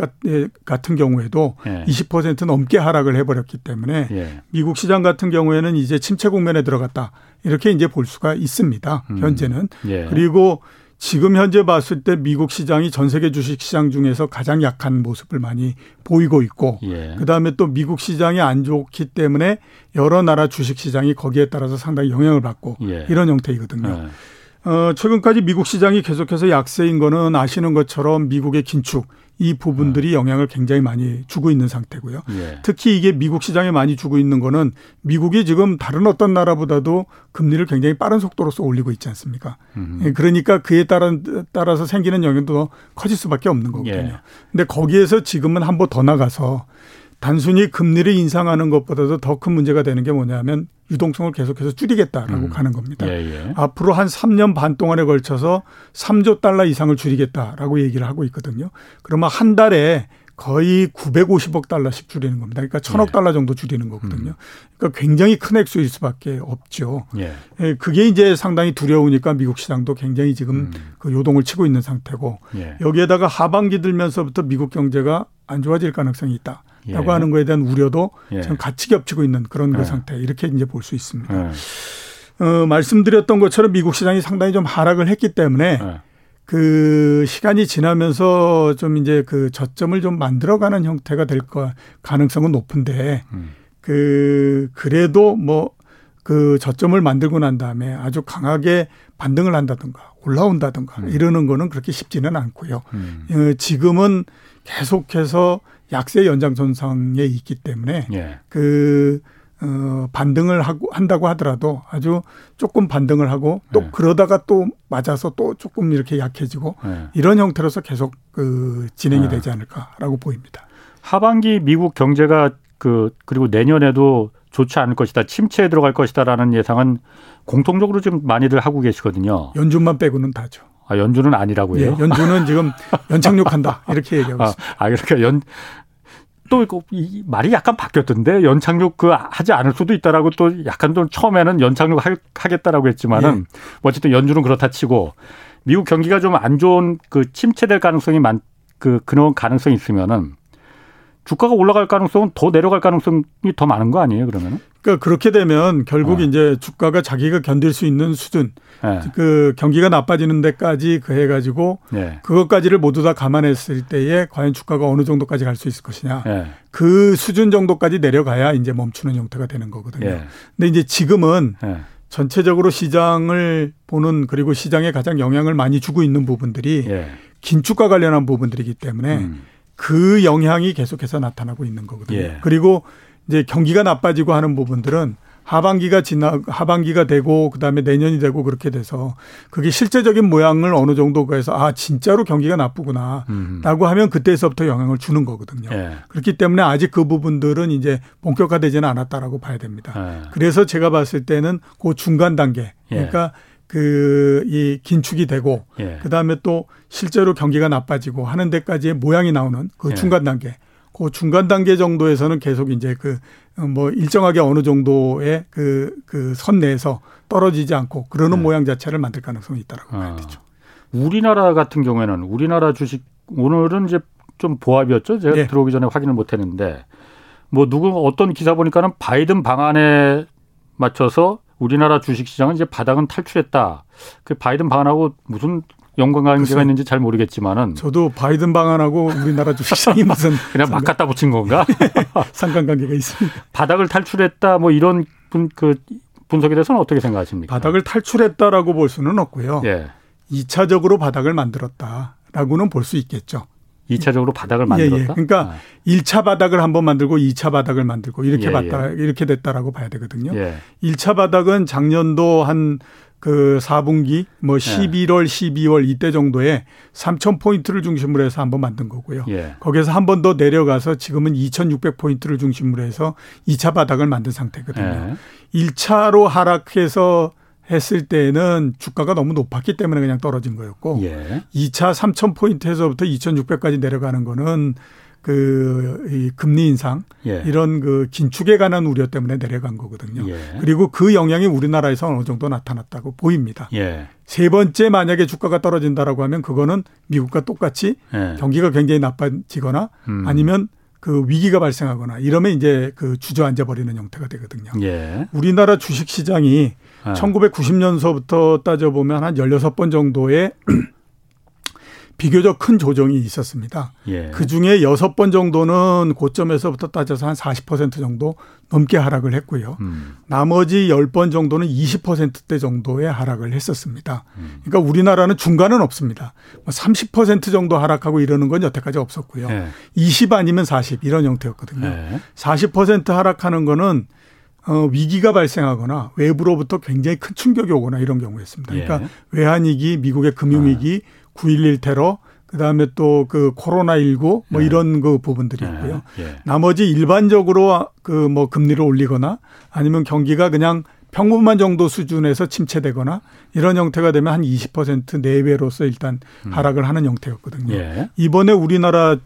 같은 경우에도 예. 20% 넘게 하락을 해버렸기 때문에 예. 미국 시장 같은 경우에는 이제 침체 국면에 들어갔다 이렇게 이제 볼 수가 있습니다. 음. 현재는 예. 그리고 지금 현재 봤을 때 미국 시장이 전 세계 주식 시장 중에서 가장 약한 모습을 많이 보이고 있고 예. 그다음에 또 미국 시장이 안 좋기 때문에 여러 나라 주식 시장이 거기에 따라서 상당히 영향을 받고 예. 이런 형태이거든요. 예. 어, 최근까지 미국 시장이 계속해서 약세인 거는 아시는 것처럼 미국의 긴축 이 부분들이 네. 영향을 굉장히 많이 주고 있는 상태고요. 예. 특히 이게 미국 시장에 많이 주고 있는 거는 미국이 지금 다른 어떤 나라보다도 금리를 굉장히 빠른 속도로서 올리고 있지 않습니까? 음. 그러니까 그에 따라 따라서 생기는 영향도 더 커질 수밖에 없는 거거든요. 예. 근데 거기에서 지금은 한 번 더 나가서 단순히 금리를 인상하는 것보다도 더 큰 문제가 되는 게 뭐냐면 유동성을 계속해서 줄이겠다라고 음. 가는 겁니다. 예, 예. 앞으로 한 3년 반 동안에 걸쳐서 3조 달러 이상을 줄이겠다라고 얘기를 하고 있거든요. 그러면 한 달에 거의 950억 달러씩 줄이는 겁니다. 그러니까 천억 예. 달러 정도 줄이는 거거든요. 음. 그러니까 굉장히 큰 액수일 수밖에 없죠. 예. 예. 그게 이제 상당히 두려우니까 미국 시장도 굉장히 지금 음. 그 요동을 치고 있는 상태고 예. 여기에다가 하반기 들면서부터 미국 경제가 안 좋아질 가능성이 있다. 라고 예. 하는 거에 대한 우려도 예. 참 같이 겹치고 있는 그런 그 예. 상태 이렇게 이제 볼 수 있습니다. 예. 어, 말씀드렸던 것처럼 미국 시장이 상당히 좀 하락을 했기 때문에 예. 그 시간이 지나면서 좀 이제 그 저점을 좀 만들어가는 형태가 될 거 가능성은 높은데 음. 그 그래도 뭐 그 저점을 만들고 난 다음에 아주 강하게 반등을 한다든가 올라온다든가 음. 이러는 거는 그렇게 쉽지는 않고요. 음. 어, 지금은 계속해서 약세 연장선상에 있기 때문에 예. 그 어, 반등을 하고 한다고 하더라도 아주 조금 반등을 하고 또 네. 그러다가 또 맞아서 또 조금 이렇게 약해지고 네. 이런 형태로서 계속 그 진행이 네. 되지 않을까라고 보입니다. 하반기 미국 경제가 그 그리고 내년에도 좋지 않을 것이다, 침체에 들어갈 것이다라는 예상은 공통적으로 지금 많이들 하고 계시거든요. 연준만 빼고는 다죠. 아, 연준은 아니라고요? 예, 연준은 지금 연착륙한다 이렇게 얘기하고 아, 있습니다. 아, 그러니까 연 또 이 말이 약간 바뀌었던데 연착륙 그 하지 않을 수도 있다라고 또 약간 좀 처음에는 연착륙 하겠다라고 했지만은 예. 뭐 어쨌든 연준은 그렇다 치고 미국 경기가 좀 안 좋은 그 침체될 가능성이 많 그 그런 가능성이 있으면은 주가가 올라갈 가능성은 더 내려갈 가능성이 더 많은 거 아니에요, 그러면은? 그러니까 그렇게 되면 결국 어. 이제 주가가 자기가 견딜 수 있는 수준, 네. 그 경기가 나빠지는 데까지 그 해가지고 네. 그것까지를 모두 다 감안했을 때에 과연 주가가 어느 정도까지 갈 수 있을 것이냐, 네. 그 수준 정도까지 내려가야 이제 멈추는 형태가 되는 거거든요. 근데 이제 지금은 전체적으로 시장을 보는 그리고 시장에 가장 영향을 많이 주고 있는 부분들이 긴축과 관련한 부분들이기 때문에 음. 그 영향이 계속해서 나타나고 있는 거거든요. 그리고 이제 경기가 나빠지고 하는 부분들은 하반기가 지나 하반기가 되고 그다음에 내년이 되고 그렇게 돼서 그게 실제적인 모양을 어느 정도 가 해서 아 진짜로 경기가 나쁘구나라고 음. 하면 그때서부터 영향을 주는 거거든요. 예. 그렇기 때문에 아직 그 부분들은 이제 본격화되지는 않았다라고 봐야 됩니다. 예. 그래서 제가 봤을 때는 그 중간 단계 예. 그러니까 예. 그이 긴축이 되고 예. 그다음에 또 실제로 경기가 나빠지고 하는 데까지의 모양이 나오는 그 예. 중간 단계 그 중간 단계 정도에서는 계속 이제 그 뭐 일정하게 어느 정도의 그 그 선 내에서 떨어지지 않고 그러는 네. 모양 자체를 만들 가능성이 있다라고 아. 봐야 되죠. 우리나라 같은 경우에는 우리나라 주식 오늘은 이제 좀 보합이었죠. 제가 네. 들어오기 전에 확인을 못 했는데 뭐 누구 어떤 기사 보니까는 바이든 방안에 맞춰서 우리나라 주식 시장은 이제 바닥은 탈출했다. 그 바이든 방안하고 무슨 연관관계가 있는지 잘 모르겠지만은 저도 바이든 방안하고 우리나라 주식시장이 무슨 그냥 막 갖다 붙인 건가? 상관관계가 있습니다. 바닥을 탈출했다 뭐 이런 분, 그 분석에 대해서는 어떻게 생각하십니까? 바닥을 탈출했다라고 볼 수는 없고요. 예. 2차적으로 바닥을 만들었다라고는 볼 수 있겠죠. 2차적으로 바닥을 만들었다. 예, 예. 그러니까 아. 1차 바닥을 한번 만들고 2차 바닥을 만들고 이렇게 예, 봤다 예. 이렇게 됐다라고 봐야 되거든요. 예. 1차 바닥은 작년도 한 그 4분기 뭐 11월, 예. 12월 이때 정도에 3천 포인트를 중심으로 해서 한번 만든 거고요. 예. 거기에서 한 번 더 내려가서 지금은 2,600 포인트를 중심으로 해서 2차 바닥을 만든 상태거든요. 예. 1차로 하락해서 했을 때는 주가가 너무 높았기 때문에 그냥 떨어진 거였고 예. 2차 3,000 포인트에서부터 2,600까지 내려가는 거는 그 이 금리 인상 예. 이런 그 긴축에 관한 우려 때문에 내려간 거거든요. 예. 그리고 그 영향이 우리나라에서 어느 정도 나타났다고 보입니다. 예. 세 번째 만약에 주가가 떨어진다라고 하면 그거는 미국과 똑같이 예. 경기가 굉장히 나빠지거나 음. 아니면 그 위기가 발생하거나 이러면 이제 그 주저앉아 버리는 형태가 되거든요. 예. 우리나라 주식 시장이 네. 1990년서부터 따져보면 한 16번 정도의 비교적 큰 조정이 있었습니다. 예. 그 중에 여섯 번 정도는 고점에서부터 따져서 한 40% 정도 넘게 하락을 했고요. 음. 나머지 10번 정도는 20%대 정도의 하락을 했었습니다. 음. 그러니까 우리나라는 중간은 없습니다. 30%뭐 정도 하락하고 이러는 건 여태까지 없었고요. 예. 20 아니면 40 이런 형태였거든요. 예. 40% 하락하는 거는 어, 위기가 발생하거나 외부로부터 굉장히 큰 충격이 오거나 이런 경우였습니다. 그러니까 예. 외환위기, 미국의 금융위기, 아. 9.11 테러, 그 다음에 또 그 코로나 19 뭐 예. 이런 그 부분들이 있고요. 예. 예. 나머지 일반적으로 그 뭐 금리를 올리거나 아니면 경기가 그냥 평범한 정도 수준에서 침체되거나 이런 형태가 되면 한 20% 내외로서 일단 음. 하락을 하는 형태였거든요. 예. 이번에 우리나라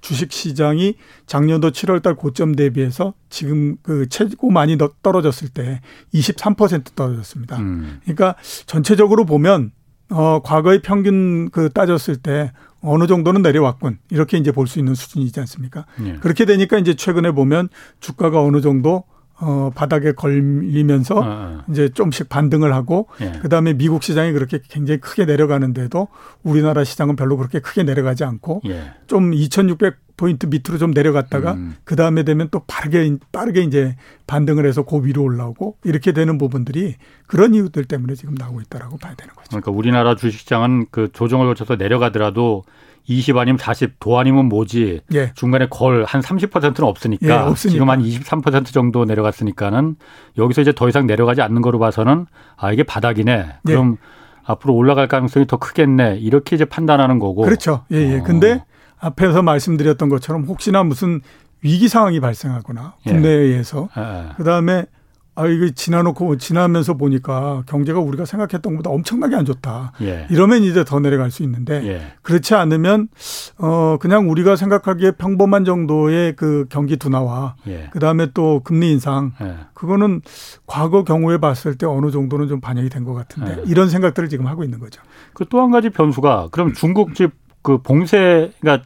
주식 시장이 작년도 7월 달 고점 대비해서 지금 그 최고 많이 떨어졌을 때 23% 떨어졌습니다. 음. 그러니까 전체적으로 보면 어, 과거의 평균 그 따졌을 때 어느 정도는 내려왔군. 이렇게 이제 볼 수 있는 수준이지 않습니까? 예. 그렇게 되니까 이제 최근에 보면 주가가 어느 정도 어, 바닥에 걸리면서 아, 아. 이제 좀씩 반등을 하고 예. 그다음에 미국 시장이 그렇게 굉장히 크게 내려가는데도 우리나라 시장은 별로 그렇게 크게 내려가지 않고 예. 좀 2,600 포인트 밑으로 좀 내려갔다가 음. 그 다음에 되면 또 빠르게 빠르게 이제 반등을 해서 그 위로 올라오고 이렇게 되는 부분들이 그런 이유들 때문에 지금 나오고 있다라고 봐야 되는 거죠. 그러니까 우리나라 주식시장은 그 조정을 거쳐서 내려가더라도 20 아니면 40, 도 아니면 뭐지. 예. 중간에 걸 한 30%는 없으니까, 예, 없으니까. 지금 한 23% 정도 내려갔으니까는 여기서 이제 더 이상 내려가지 않는 거로 봐서는 아 이게 바닥이네. 그럼 예. 앞으로 올라갈 가능성이 더 크겠네. 이렇게 이제 판단하는 거고. 그렇죠. 예, 예. 어. 근데 앞에서 말씀드렸던 것처럼 혹시나 무슨 위기 상황이 발생하거나 예. 국내에서 예. 그다음에 아, 이거 지나놓고 지나면서 보니까 경제가 우리가 생각했던 것보다 엄청나게 안 좋다. 예. 이러면 이제 더 내려갈 수 있는데 예. 그렇지 않으면 어 그냥 우리가 생각하기에 평범한 정도의 그 경기 둔화와 예. 그 다음에 또 금리 인상 예. 그거는 과거 경우에 봤을 때 어느 정도는 좀 반영이 된 것 같은데 예. 이런 생각들을 지금 하고 있는 거죠. 그 또 한 가지 변수가 그럼 중국 집 그 봉쇄가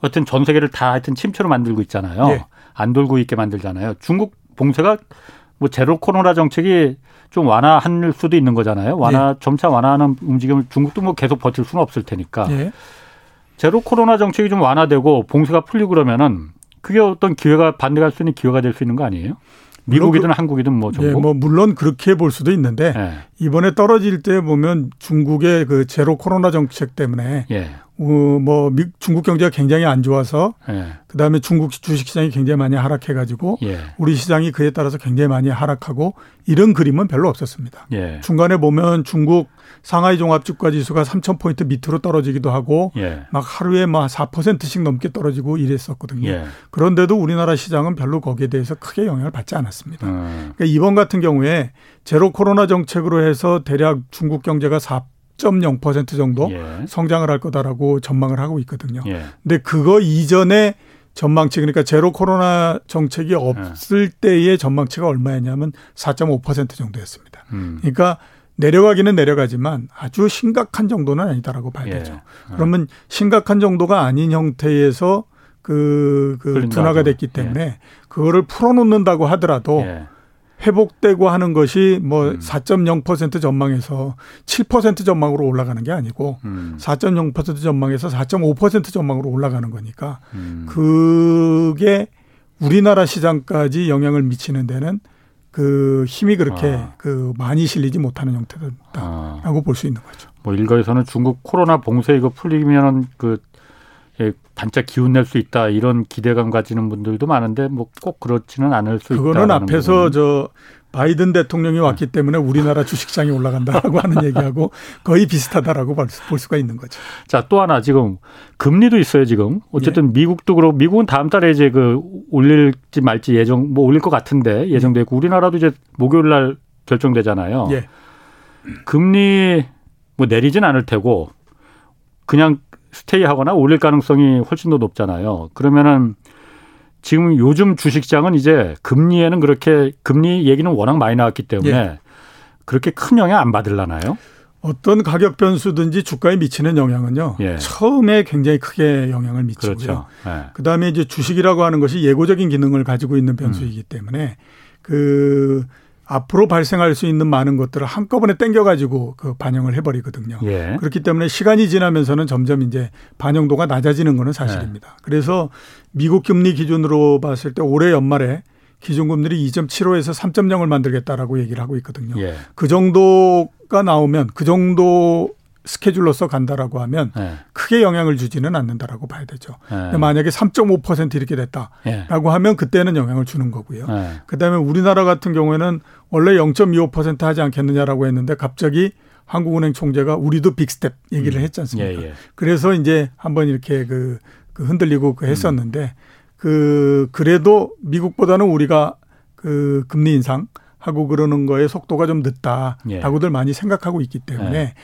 어떤 전 세계를 다 하여튼 침체로 만들고 있잖아요. 예. 안 돌고 있게 만들잖아요. 중국 봉쇄가 뭐 제로 코로나 정책이 좀 완화할 수도 있는 거잖아요. 완화 예. 점차 완화하는 움직임을 중국도 뭐 계속 버틸 수는 없을 테니까. 예. 제로 코로나 정책이 좀 완화되고 봉쇄가 풀리고 그러면은 그게 어떤 기회가 반대갈 수 있는 기회가 될 수 있는 거 아니에요? 미국이든 그, 한국이든 뭐 전부. 예, 뭐 물론 그렇게 볼 수도 있는데 예. 이번에 떨어질 때 보면 중국의 그 제로 코로나 정책 때문에 예. 어, 뭐 미, 중국 경제가 굉장히 안 좋아서 예. 그다음에 중국 주식 시장이 굉장히 많이 하락해 가지고 예. 우리 시장이 그에 따라서 굉장히 많이 하락하고 이런 그림은 별로 없었습니다. 예. 중간에 보면 중국 상하이 종합주가 지수가 3천 포인트 밑으로 떨어지기도 하고 예. 막 하루에 막 4%씩 넘게 떨어지고 이랬었거든요. 예. 그런데도 우리나라 시장은 별로 거기에 대해서 크게 영향을 받지 않았습니다. 음. 그러니까 이번 같은 경우에 제로 코로나 정책으로 해서 대략 중국 경제가 4 0.0% 정도 예. 성장을 할 거다라고 전망을 하고 있거든요. 예. 근데 그거 이전에 전망치 그러니까 제로 코로나 정책이 없을 예. 때의 전망치가 얼마였냐면 4.5% 정도였습니다. 음. 그러니까 내려가기는 내려가지만 아주 심각한 정도는 아니다라고 봐야 예. 되죠. 그러면 심각한 정도가 아닌 형태에서 그, 그 둔화가 됐기 때문에 예. 그거를 풀어놓는다고 하더라도 예. 회복되고 하는 것이 뭐 음. 4.0% 전망에서 7% 전망으로 올라가는 게 아니고 음. 4.0% 전망에서 4.5% 전망으로 올라가는 거니까 음. 그게 우리나라 시장까지 영향을 미치는 데는 그 힘이 그렇게 아. 그 많이 실리지 못하는 형태다라고 아. 볼수 있는 거죠. 뭐 일각에서는 중국 코로나 봉쇄 이거 풀리면은 그 예, 반짝 기운 낼 수 있다 이런 기대감 가지는 분들도 많은데 뭐 꼭 그렇지는 않을 수 있다. 그거는 앞에서 부분은. 저 바이든 대통령이 왔기 때문에 우리나라 주식시장이 올라간다라고 하는 얘기하고 거의 비슷하다라고 볼 수가 있는 거죠. 자, 또 하나 지금 금리도 있어요, 지금. 어쨌든 예. 미국도 그렇고 미국은 다음 달에 이제 그 올릴지 말지 예정 뭐 올릴 것 같은데 예정돼 있고 우리나라도 이제 목요일 날 결정되잖아요. 예. 금리 뭐 내리진 않을 테고 그냥 스테이하거나 올릴 가능성이 훨씬 더 높잖아요. 그러면은 지금 요즘 주식시장은 이제 금리에는 그렇게 금리 얘기는 워낙 많이 나왔기 때문에 예. 그렇게 큰 영향 안 받을라나요? 어떤 가격 변수든지 주가에 미치는 영향은요. 예. 처음에 굉장히 크게 영향을 미치고요. 그렇죠. 예. 그다음에 이제 주식이라고 하는 것이 예고적인 기능을 가지고 있는 변수이기 음. 때문에 그 앞으로 발생할 수 있는 많은 것들을 한꺼번에 땡겨가지고 그 반영을 해버리거든요. 예. 그렇기 때문에 시간이 지나면서는 점점 이제 반영도가 낮아지는 거는 사실입니다. 예. 그래서 미국 금리 기준으로 봤을 때 올해 연말에 기준금리를 2.75에서 3.0을 만들겠다라고 얘기를 하고 있거든요. 예. 그 정도가 나오면 그 정도 스케줄로서 간다라고 하면 네. 크게 영향을 주지는 않는다라고 봐야 되죠. 네. 만약에 3.5% 이렇게 됐다라고 네. 하면 그때는 영향을 주는 거고요. 네. 그다음에 우리나라 같은 경우에는 원래 0.25% 하지 않겠느냐라고 했는데 갑자기 한국은행 총재가 우리도 빅스텝 얘기를 음. 했지 않습니까? 예, 예. 그래서 이제 한번 이렇게 그, 그 흔들리고 그 했었는데 그 그래도 미국보다는 우리가 그 금리 인상 하고 그러는 거에 속도가 좀 늦다라고들 예. 많이 생각하고 있기 때문에 예.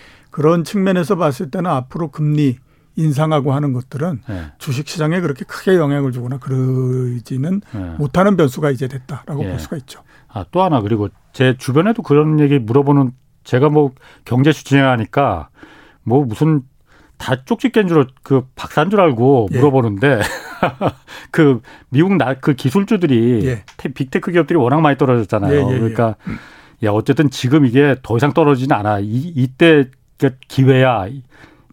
그런 측면에서 봤을 때는 앞으로 금리 인상하고 하는 것들은 네. 주식 시장에 그렇게 크게 영향을 주거나 그러지는 네. 못하는 변수가 이제 됐다라고 네. 볼 수가 있죠. 아, 또 하나 그리고 제 주변에도 그런 얘기 물어보는 제가 뭐 경제시 진행하니까 뭐 무슨 다 쪽지 깬줄그 박사인 줄 알고 예. 물어보는데 그 미국 나 그 기술주들이 예. 빅테크 기업들이 워낙 많이 떨어졌잖아요. 예, 예, 예. 그러니까 야 어쨌든 지금 이게 더 이상 떨어지지는 않아. 이, 이때 그 기회야.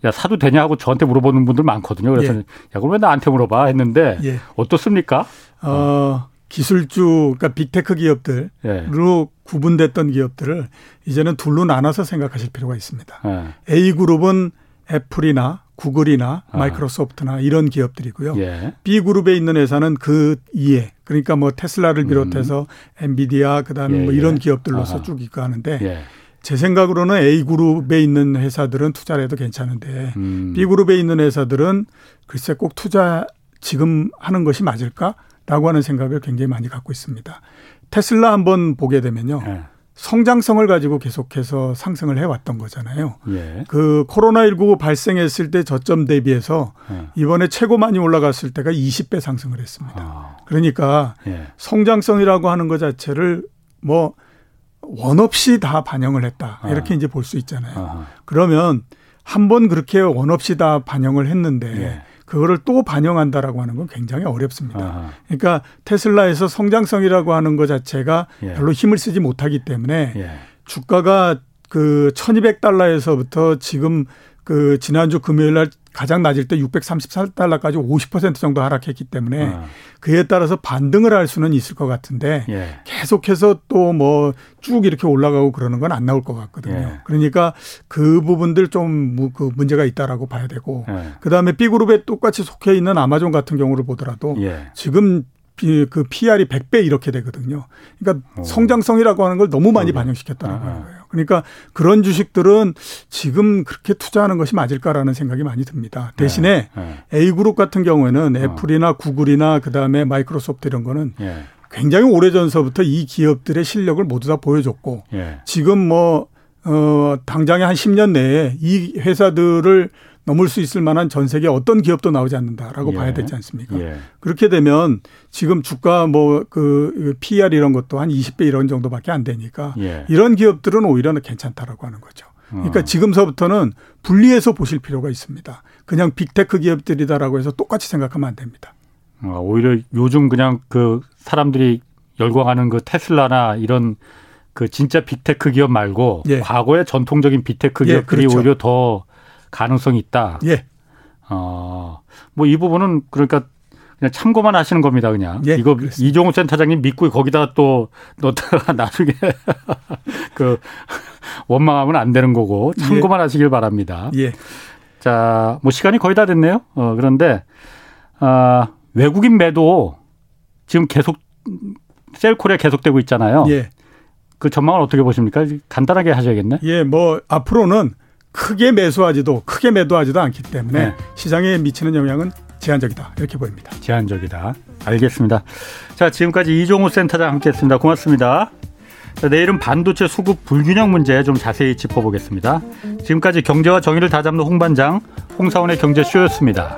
야 사도 되냐 하고 저한테 물어보는 분들 많거든요. 그래서 예. 야 그럼 왜 나한테 물어봐 했는데 예. 어떻습니까? 어, 기술주 그러니까 빅테크 기업들로 예. 구분됐던 기업들을 이제는 둘로 나눠서 생각하실 필요가 있습니다. 예. A 그룹은 애플이나 구글이나 아. 마이크로소프트나 이런 기업들이고요. 예. B 그룹에 있는 회사는 그 이에 그러니까 뭐 테슬라를 비롯해서 음. 엔비디아 그다음에 뭐 예, 이런 예. 기업들로서 쭉 있고 하는데 제 생각으로는 A 그룹에 있는 회사들은 투자를 해도 괜찮은데 음. B 그룹에 있는 회사들은 글쎄 꼭 투자 지금 하는 것이 맞을까라고 하는 생각을 굉장히 많이 갖고 있습니다. 테슬라 한번 보게 되면요. 네. 성장성을 가지고 계속해서 상승을 해왔던 거잖아요. 예. 그 코로나19 발생했을 때 저점 대비해서 예. 이번에 최고 많이 올라갔을 때가 20배 상승을 했습니다. 아. 그러니까 예. 성장성이라고 하는 것 자체를 뭐 원 없이 다 반영을 했다. 아. 이렇게 아. 이제 볼 수 있잖아요. 아. 그러면 한 번 그렇게 원 없이 다 반영을 했는데 예. 그거를 또 반영한다라고 하는 건 굉장히 어렵습니다. 아 그러니까 테슬라에서 성장성이라고 하는 것 자체가 예. 별로 힘을 쓰지 못하기 때문에 예. 주가가 그 1200달러에서부터 지금 그 지난주 금요일 날 가장 낮을 때 634달러까지 50% 정도 하락했기 때문에 아. 그에 따라서 반등을 할 수는 있을 것 같은데 예. 계속해서 또 뭐 쭉 이렇게 올라가고 그러는 건 안 나올 것 같거든요. 예. 그러니까 그 부분들 좀 그 문제가 있다라고 봐야 되고 예. 그다음에 B그룹에 똑같이 속해 있는 아마존 같은 경우를 보더라도 예. 지금 그 PR이 100배 이렇게 되거든요. 그러니까 오. 어. 성장성이라고 하는 걸 너무 많이 반영시켰다는 아. 거예요. 그러니까 그런 주식들은 지금 그렇게 투자하는 것이 맞을까라는 생각이 많이 듭니다. 대신에 네. 네. A그룹 같은 경우에는 어. 애플이나 구글이나 그다음에 마이크로소프트 이런 거는 네. 굉장히 오래전서부터 이 기업들의 실력을 모두 다 보여줬고 예. 지금 뭐 어, 당장에 한 10년 내에 이 회사들을 넘을 수 있을 만한 전 세계 어떤 기업도 나오지 않는다라고 예. 봐야 되지 않습니까? 예. 그렇게 되면 지금 주가 뭐 그 PER 이런 것도 한 20배 이런 정도밖에 안 되니까 예. 이런 기업들은 오히려 괜찮다라고 하는 거죠. 그러니까 어. 지금서부터는 분리해서 보실 필요가 있습니다. 그냥 빅테크 기업들이다라고 해서 똑같이 생각하면 안 됩니다. 어, 오히려 요즘 그냥 그 사람들이 열광하는 그 테슬라나 이런 그 진짜 빅테크 기업 말고 예. 과거의 전통적인 빅테크 예, 기업들이 예, 그렇죠. 오히려 더 가능성이 있다. 예. 어, 뭐 이 부분은 그러니까 그냥 참고만 하시는 겁니다, 그냥. 예, 이거 그렇습니다. 이종우 센터장님 믿고 거기다 또 넣다가 나중에 그 원망하면 안 되는 거고 참고만 예. 하시길 바랍니다. 예. 자, 뭐 시간이 거의 다 됐네요. 어, 그런데 아, 외국인 매도 지금 계속 셀콜에 계속되고 있잖아요. 예. 그 전망을 어떻게 보십니까? 간단하게 하셔야겠네. 예, 뭐 앞으로는 크게 매수하지도 크게 매도하지도 않기 때문에 네. 시장에 미치는 영향은 제한적이다 이렇게 보입니다. 제한적이다. 알겠습니다. 자 지금까지 이종우 센터장 함께했습니다. 고맙습니다. 자, 내일은 반도체 수급 불균형 문제 좀 자세히 짚어보겠습니다. 지금까지 경제와 정의를 다잡는 홍반장 홍사원의 경제쇼였습니다.